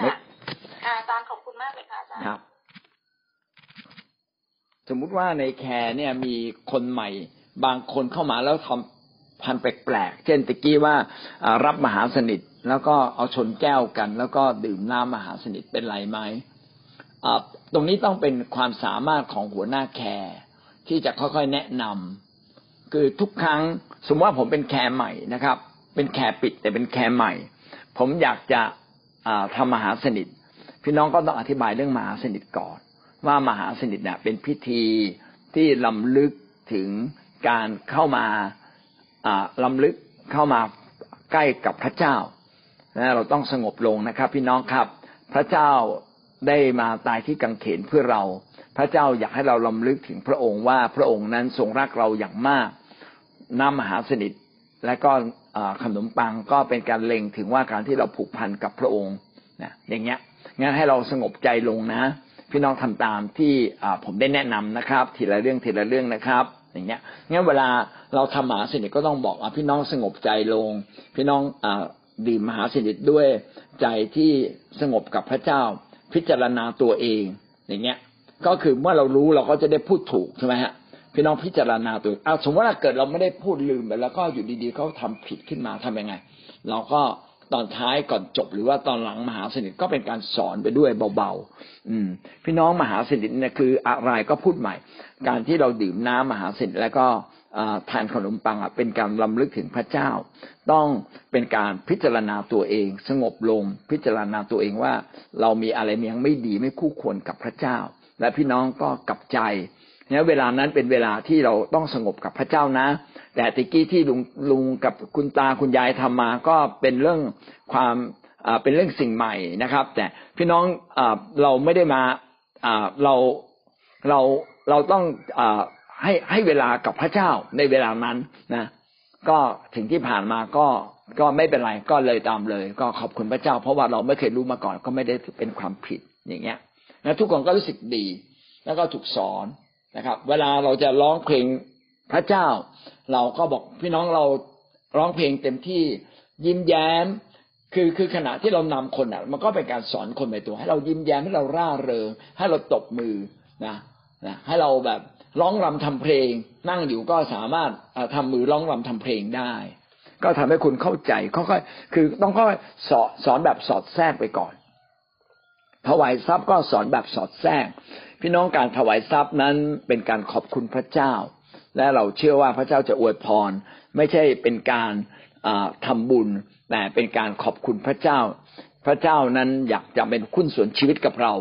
ค่ะอาจารย์ขอบคุณมากเลยค่ะอาจารย์ครับ สมมุติว่าในแคร์เนี่ยมีคนใหม่ บางคนเข้ามาแล้วทำพันแปลกๆ เช่นตะกี้ว่ารับมหาสนิทแล้วก็เอาชนแก้วกัน แล้วก็ดื่มน้ำมหาสนิทเป็นไรไหมตรงนี้ต้องเป็นความสามารถของหัวหน้าแคร์ที่จะค่อยๆแนะนำคือทุกครั้งสมมติว่าผมเป็นแคร์ใหม่นะครับ เป็นแคร์ปิดแต่เป็นแคร์ใหม่ ผมอยากจะ ทำมหาสนิท พี่น้องก็ต้องอธิบายเรื่องมหาสนิทก่อน ว่ามหาสนิทเนี่ยเป็นพิธีที่รำลึกถึงการเข้ามารำลึกเข้ามาใกล้กับพระเจ้านะเราต้องสงบลงนะครับ พี่น้องครับ พระเจ้าได้มาตายที่กังเขนเพื่อเรา พระเจ้าอยากให้เราลำลึกถึงพระองค์ว่าพระองค์นั้นทรงรักเราอย่างมากน้ำมหาสนิทและก็ ขนมปังก็เป็นการเล็งถึงว่าการที่เราผูกพันกับพระองค์นะอย่างเงี้ยงั้นให้เราสงบใจลงนะ พี่น้องทำตามที่ผมได้แนะนำนะครับ ทีละเรื่องทีละเรื่องนะครับ อย่างเงี้ยงั้นเวลาเราทำมหาสนิทก็ต้องบอกอพี่น้องสงบใจลง พี่น้องอดื่มมหาสนิทด้วยใจที่สงบกับพระเจ้า พิจารณาตัวเอง อย่างเงี้ย ก็คือเมื่อเรารู้เราก็จะได้พูดถูกใช่ไหมฮะ พี่น้องพิจารณาตัวเอาสมมติว่าเกิดเราไม่ได้พูดลืมไปแล้วก็อยู่ดีๆเขาทาผิดขึ้นมาทํำยังไง เราก็ตอนท้ายก่อนจบหรือว่าตอนหลังมหาสนิทก็เป็นการสอนไปด้วยเบาๆอืม พี่น้องมหาสนิทเนี่ยคืออะไรก็พูดใหม่ การที่เราดื่มน้ำมหาสนิทแล้วก็ทานขนมปังเป็นการลำลึกถึงพระเจ้า ต้องเป็นการพิจารณาตัวเอง สงบลงพิจารณาตัวเองว่า เรามีอะไรยังไม่ดีไม่คู่ควรกับพระเจ้า และพี่น้องก็กลับใจ เนี่ยเวลานั้นเป็นเวลาที่เราต้องสงบกับพระเจ้านะ แต่ตะกี้ที่ลุงลุงกับคุณตาคุณยายทำมา ก็เป็นเรื่องความเป็นเรื่องสิ่งใหม่นะครับ แต่พี่น้องเราไม่ได้มาเราเราเราต้องให้ให้เวลากับพระเจ้าในเวลานั้นนะก็ถึงที่ผ่านมาก็ก็ไม่เป็นไรก็เลยตามเลย ก็ขอบคุณพระเจ้า เพราะว่าเราไม่เคยรู้มาก่อน ก็ไม่ได้เป็นความผิดอย่างเงี้ยนะทุกคนก็รู้สึกดี แล้วก็ถูกสอน นะครับ เวลาเราจะร้องเพลงพระเจ้า เราก็บอกพี่น้องเราร้องเพลงเต็มที่ยิ้มแย้ม คือคือขณะที่เรานำคนอะ มันก็เป็นการสอนคนไปตัว ให้เรายิ้มแย้มให้เราร่าเริงให้เราตบมือนะนะให้เราแบบร้องรำทำเพลง นั่งอยู่ก็สามารถทำมือร้องรำทำเพลงได้ ก็ทำให้คุณเข้าใจค่อยๆคือต้องค่อยสอนสอนแบบสอดแทรกไปก่อนถวายทรัพย์ก็สอนแบบสอดแทรก พี่น้องการถวายทรัพย์นั้นเป็นการขอบคุณพระเจ้า และเราเชื่อว่าพระเจ้าจะอวยพร ไม่ใช่เป็นการทำบุญ แต่เป็นการขอบคุณพระเจ้า พระเจ้านั้นอยากจะเป็นคุณส่วนชีวิตกับเรา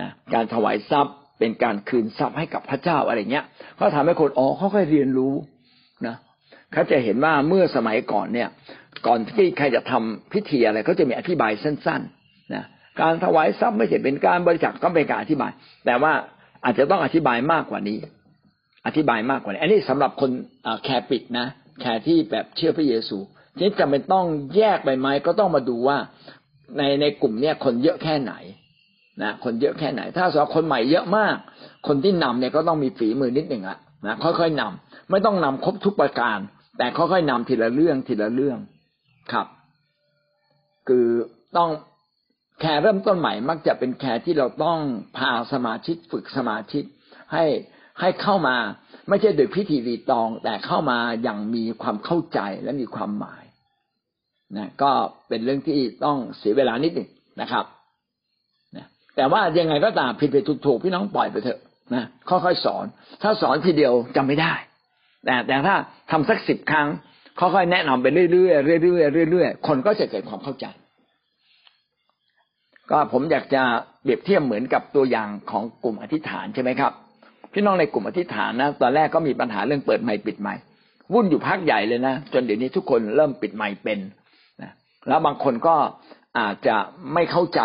นะการถวายทรัพย์เป็นการคืนทรัพย์ให้กับพระเจ้าอะไรเงี้ยก็ทำให้คนอ๋อเขาค่อยเรียนรู้นะเขาจะเห็นว่าเมื่อสมัยก่อนเนี่ย ก่อนที่ใครจะทำพิธีอะไรเขาจะมีอธิบายสั้น ๆ การถวายทรัพย์ไม่ใช่เป็นการบริจาคก็เป็นการอธิบาย แต่ว่าอาจจะต้องอธิบายมากกว่านี้ อธิบายมากกว่านี้ อันนี้สำหรับคนแคร์ปิดนะ แคร์ที่แบบเชื่อพระเยซูนี่จำเป็นต้องแยกไปไหมก็ต้องมาดูว่า ในในกลุ่มเนี้ยคนเยอะแค่ไหนนะคนเยอะแค่ไหน ถ้าสมมติคนใหม่เยอะมาก คนที่นำเนี่ยก็ต้องมีฝีมือนิดหนึ่งอะนะค่อยๆนำไม่ต้องนำครบทุกประการ แต่ค่อยๆนำทีละเรื่องทีละเรื่องครับ คือต้อง แคร์เริ่มต้นใหม่มักจะเป็นแคร์ที่เราต้องพาสมาชิกฝึกสมาชิกให้ให้เข้ามา ไม่ใช่โดยพิธีรีตอง แต่เข้ามาอย่างมีความเข้าใจและมีความหมายนะก็เป็นเรื่องที่ต้องเสียเวลานิดหนึ่งนะครับนะแต่ว่ายังไงก็ตามผิดผิดถูกถูกพี่น้องปล่อยไปเถอะนะค่อยๆสอน ถ้าสอนทีเดียวจำไม่ได้ แต่แต่ถ้าทำสักสิบครั้งค่อยๆแนะนำไปเรื่อยๆเรื่อยๆเรื่อยๆคนก็จะเกิดความเข้าใจ ก็ผมอยากจะเปรียบเทียบเหมือนกับตัวอย่างของกลุ่มอธิษฐานใช่ไหมครับ พี่น้องในกลุ่มอธิษฐานนะตอนแรกก็มีปัญหาเรื่องเปิดไมค์ปิดไมค์วุ่นอยู่พักใหญ่เลยนะจนเดี๋ยวนี้ทุกคนเริ่มปิดไมค์เป็นนะแล้วบางคนก็อาจจะไม่เข้าใจ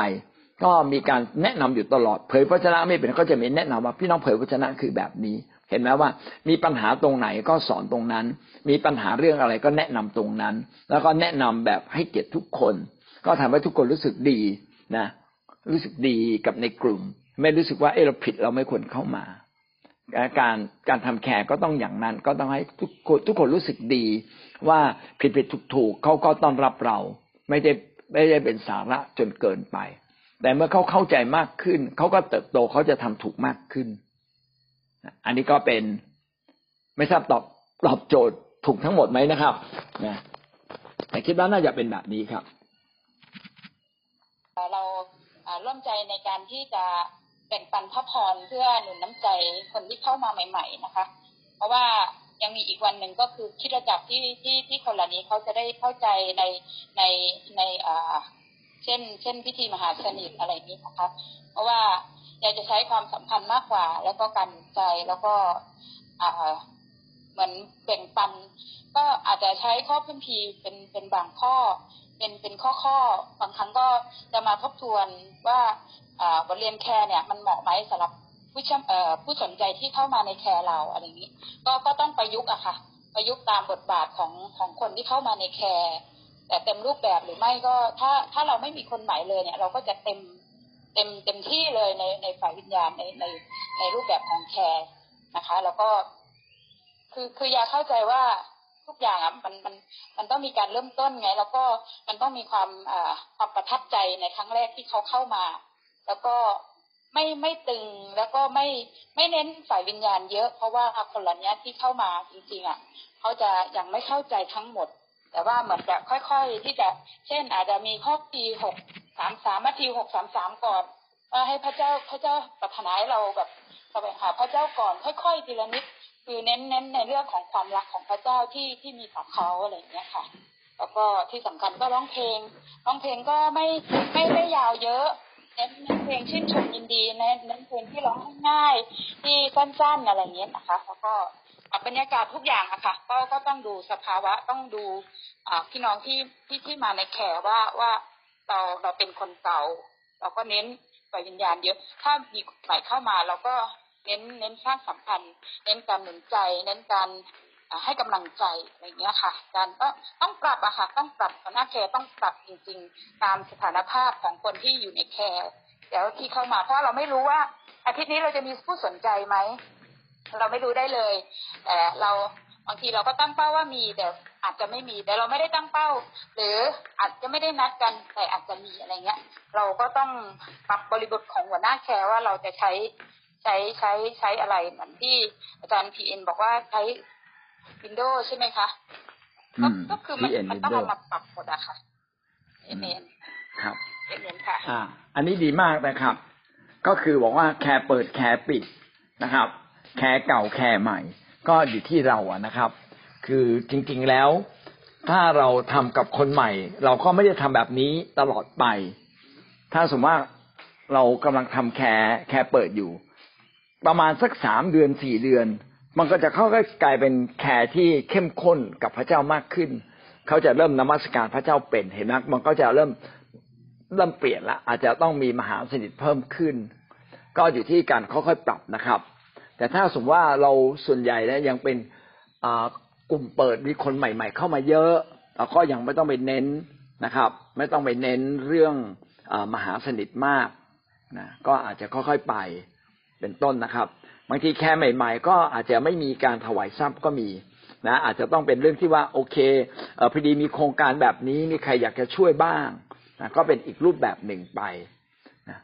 ก็มีการแนะนำอยู่ตลอด เผยพระชนะไม่เป็นก็จะมีแนะนำว่าพี่น้องเผยพระชนะคือแบบนี้ เห็นไหมว่า มีปัญหาตรงไหนก็สอนตรงนั้น มีปัญหาเรื่องอะไรก็แนะนำตรงนั้น แล้วก็แนะนำแบบให้เกียรติทุกคน ก็ทำให้ทุกคนรู้สึกดี นะรู้สึกดีกับในกลุ่ม ไม่รู้สึกว่าเออเราผิดเราไม่ควรเข้ามา การการทำแคร์ก็ต้องอย่างนั้น ก็ต้องให้ทุกคนทุกคนรู้สึกดีว่าผิดผิดถูกถูกเขาก็ต้อนรับเรา ไม่ได้ไม่ได้เป็นสาระจนเกินไป แต่เมื่อเขาเข้าใจมากขึ้น เขาก็เติบโตเขาจะทำถูกมากขึ้น อันนี้ก็เป็นไม่ทราบตอบตอบโจทย์ถูกทั้งหมดไหมนะครับนะแต่คิดว่าน่าจะเป็นแบบนี้ครับ เรา ร่วมใจในการที่จะแบ่งปันพระพรเพื่อหนุนน้ำใจคนที่เข้ามาใหม่ ๆ นะคะ เพราะว่ายังมีอีกวันหนึ่งก็คือคิดระจักที่ที่ที่คนเหล่านี้เขาจะได้เข้าใจในในในอ่าเช่น เช่นพิธีมหาสนิทอะไรนี้นะคะ เพราะว่าอยากจะใช้ความสัมพันธ์มากกว่า แล้วก็กำลังใจแล้วก็อ่าเหมือนแบ่งปัน ก็อาจจะใช้ข้อคัมภีร์เป็นเป็นบางข้อ เป็นเป็นข้อข้อบางครั้งก็จะมาทบทวนว่าบทเรียนแคร์เนี่ยมันเหมาะไหมสำหรับผู้ชมผู้สนใจที่เข้ามาในแคร์เราอะไรอย่างนี้ ก็ก็ต้องประยุกต์อะค่ะ ประยุกต์ตามบทบาทของของคนที่เข้ามาในแคร์แต่เต็มรูปแบบหรือไม่ก็ถ้าถ้าเราไม่มีคนใหม่เลยเนี่ย เราก็จะเต็มเต็มเต็มที่เลยในในฝ่ายวิญญาณในในในรูปแบบของแคร์นะคะ แล้วก็ คือคืออยากเข้าใจว่า ทุกอย่างอะมันมันมันต้องมีการเริ่มต้นไง แล้วก็มันต้องมีความอ่าความประทับใจในครั้งแรกที่เขาเข้ามา แล้วก็ไม่ไม่ตึงแล้วก็ไม่ไม่เน้นฝ่ายวิญญาณเยอะ เพราะว่าคนเหล่านี้ที่เข้ามาจริงๆอะเขาจะยังไม่เข้าใจทั้งหมด แต่ว่าเหมือนจะค่อยๆที่จะเช่น อาจจะมีข้อปีหกสามสามมาทีหกสามสามก่อนว่าให้พระเจ้าพระเจ้าปรารถนาให้เราแบบแสวงหาพระเจ้าก่อน ค่อยๆทีละนิด คือเน้นเน้นในเรื่องของความรักของพระเจ้าที่ที่มีต่อเขาอะไรอย่างเงี้ยค่ะ แล้วก็ที่สำคัญก็ร้องเพลงร้องเพลงก็ไม่ไม่ไม่ยาวเยอะเน้นเน้นเพลงชื่นชมยินดีเน้นเน้นเพลงที่ร้องง่ายที่สั้นๆอะไรเงี้ยนะคะแล้วก็บรรยากาศทุกอย่างอะค่ะก็ก็ต้องดูสภาวะต้องดูอ่าพี่น้องที่ที่ที่มาในแขว่าว่าเราเราเป็นคนเก่า เราก็เน้นฝ่ายวิญญาณเยอะถ้ามีฝ่ายเข้ามาเราก็ เน้นเน้นสร้างสัมพันธ์ เน้นการหนุนใจ เน้นการให้กำลังใจอะไรเงี้ยค่ะ การก็ต้องปรับอะค่ะ ต้องปรับหัวหน้าแคร์ต้องปรับจริง ๆ ตามสถานภาพของคนที่อยู่ในแคร์แล้วที่เข้ามาเพราะเราไม่รู้ว่า อาทิตย์นี้เราจะมีผู้สนใจไหมเราไม่รู้ได้เลยแต่เราบางทีเราก็ตั้งเป้าว่ามีแต่อาจจะไม่มีแต่เราไม่ได้ตั้งเป้า หรืออาจจะไม่ได้นัดกันแต่อาจจะมีอะไรเงี้ย เราก็ต้องปรับบริบทของหัวหน้าแคร์ว่าเราจะใช้ ใช้ใช้ใช้อะไรเหมือนที่อาจารย์พีเอ็นบอกว่าใช้วินโดว์ใช่ไหมคะก็คือมันมันต้องเอามาปรับหมดอะค่ะเอเมนครับเอเมนค่ะ อ่า อันนี้ดีมากนะครับ ก็คือบอกว่าแคร์เปิดแคร์ปิดนะครับ แคร์เก่าแคร์ใหม่ ก็อยู่ที่เราอะนะครับ คือจริง ๆแล้ว ถ้าเราทำกับคนใหม่ เราก็ไม่ได้ทำแบบนี้ตลอดไป ถ้าสมมติว่าเรากำลังทำแคร์แคร์เปิดอยู่ ประมาณสักสามเดือนสี่เดือน มันก็จะเข้ากลายเป็นแคร์ที่เข้มข้นกับพระเจ้ามากขึ้น เขาจะเริ่มนมัสการพระเจ้าเป็นเห็นไหมมันก็จะเริ่มเริ่มเปลี่ยนละอาจจะต้องมีมหาสนิทเพิ่มขึ้น ก็อยู่ที่การค่อยๆปรับนะครับ แต่ถ้าสมมติว่าเราส่วนใหญ่เนี่ยยังเป็นกลุ่มเปิดมีคนใหม่ ๆ เข้ามาเยอะเราก็ยังไม่ต้องไปเน้นนะครับ ไม่ต้องไปเน้นเรื่องอมหาสนิทมากนะก็อาจจะค่อยๆไป เป็นต้นนะครับ บางทีแค่ใหม่ ๆ ก็อาจจะไม่มีการถวายทรัพย์ก็มีนะอาจจะต้องเป็นเรื่องที่ว่าโอเคเออพอดีมีโครงการแบบนี้มีใครอยากจะช่วยบ้างนะก็เป็นอีกรูปแบบหนึ่งไปนะ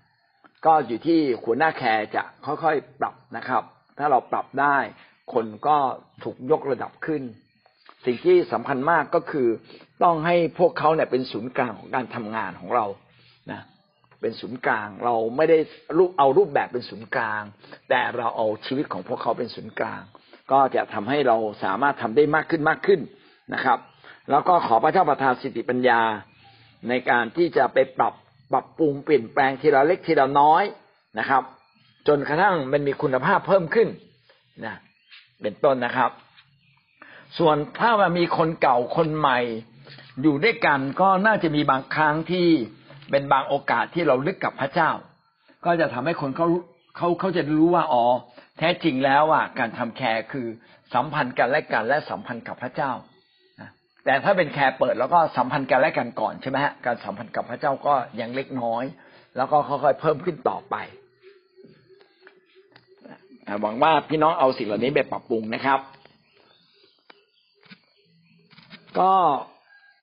ก็อยู่ที่หัวหน้าแคร์จะค่อยๆปรับนะครับ ถ้าเราปรับได้คนก็ถูกยกระดับขึ้น สิ่งที่สำคัญมากก็คือต้องให้พวกเขาเนี่ยเป็นศูนย์กลางของการทำงานของเรานะ เป็นศูนย์กลาง เราไม่ได้รูปเอารูปแบบเป็นศูนย์กลาง แต่เราเอาชีวิตของพวกเขาเป็นศูนย์กลาง ก็จะทำให้เราสามารถทำได้มากขึ้นมากขึ้นนะครับ แล้วก็ขอพระเจ้าประทานสติปัญญาในการที่จะไปปรับปรับปรุงเปลี่ยนแปลงทีละเล็กทีละน้อยนะครับ จนกระทั่งมันมีคุณภาพเพิ่มขึ้นนะเป็นต้นนะครับ ส่วนถ้าว่ามีคนเก่าคนใหม่ อยู่ด้วยกันก็น่าจะมีบางครั้งที่ เป็นบางโอกาสที่เราลึกกับพระเจ้า ก็จะทำให้คนเขาเขาเขาจะรู้ว่าอ๋อแท้จริงแล้วอะการทำแคร์คือสัมพันธ์กันและกันและสัมพันธ์กับพระเจ้าแต่ถ้าเป็นแคร์เปิดแล้วก็สัมพันธ์กันและกันก่อนใช่ไหมฮะการสัมพันธ์กับพระเจ้าก็ยังเล็กน้อย แล้วก็ค่อยๆเพิ่มขึ้นต่อไปหวังว่าพี่น้องเอาสิ่งเหล่านี้ไปปรับปรุงนะครับ ก็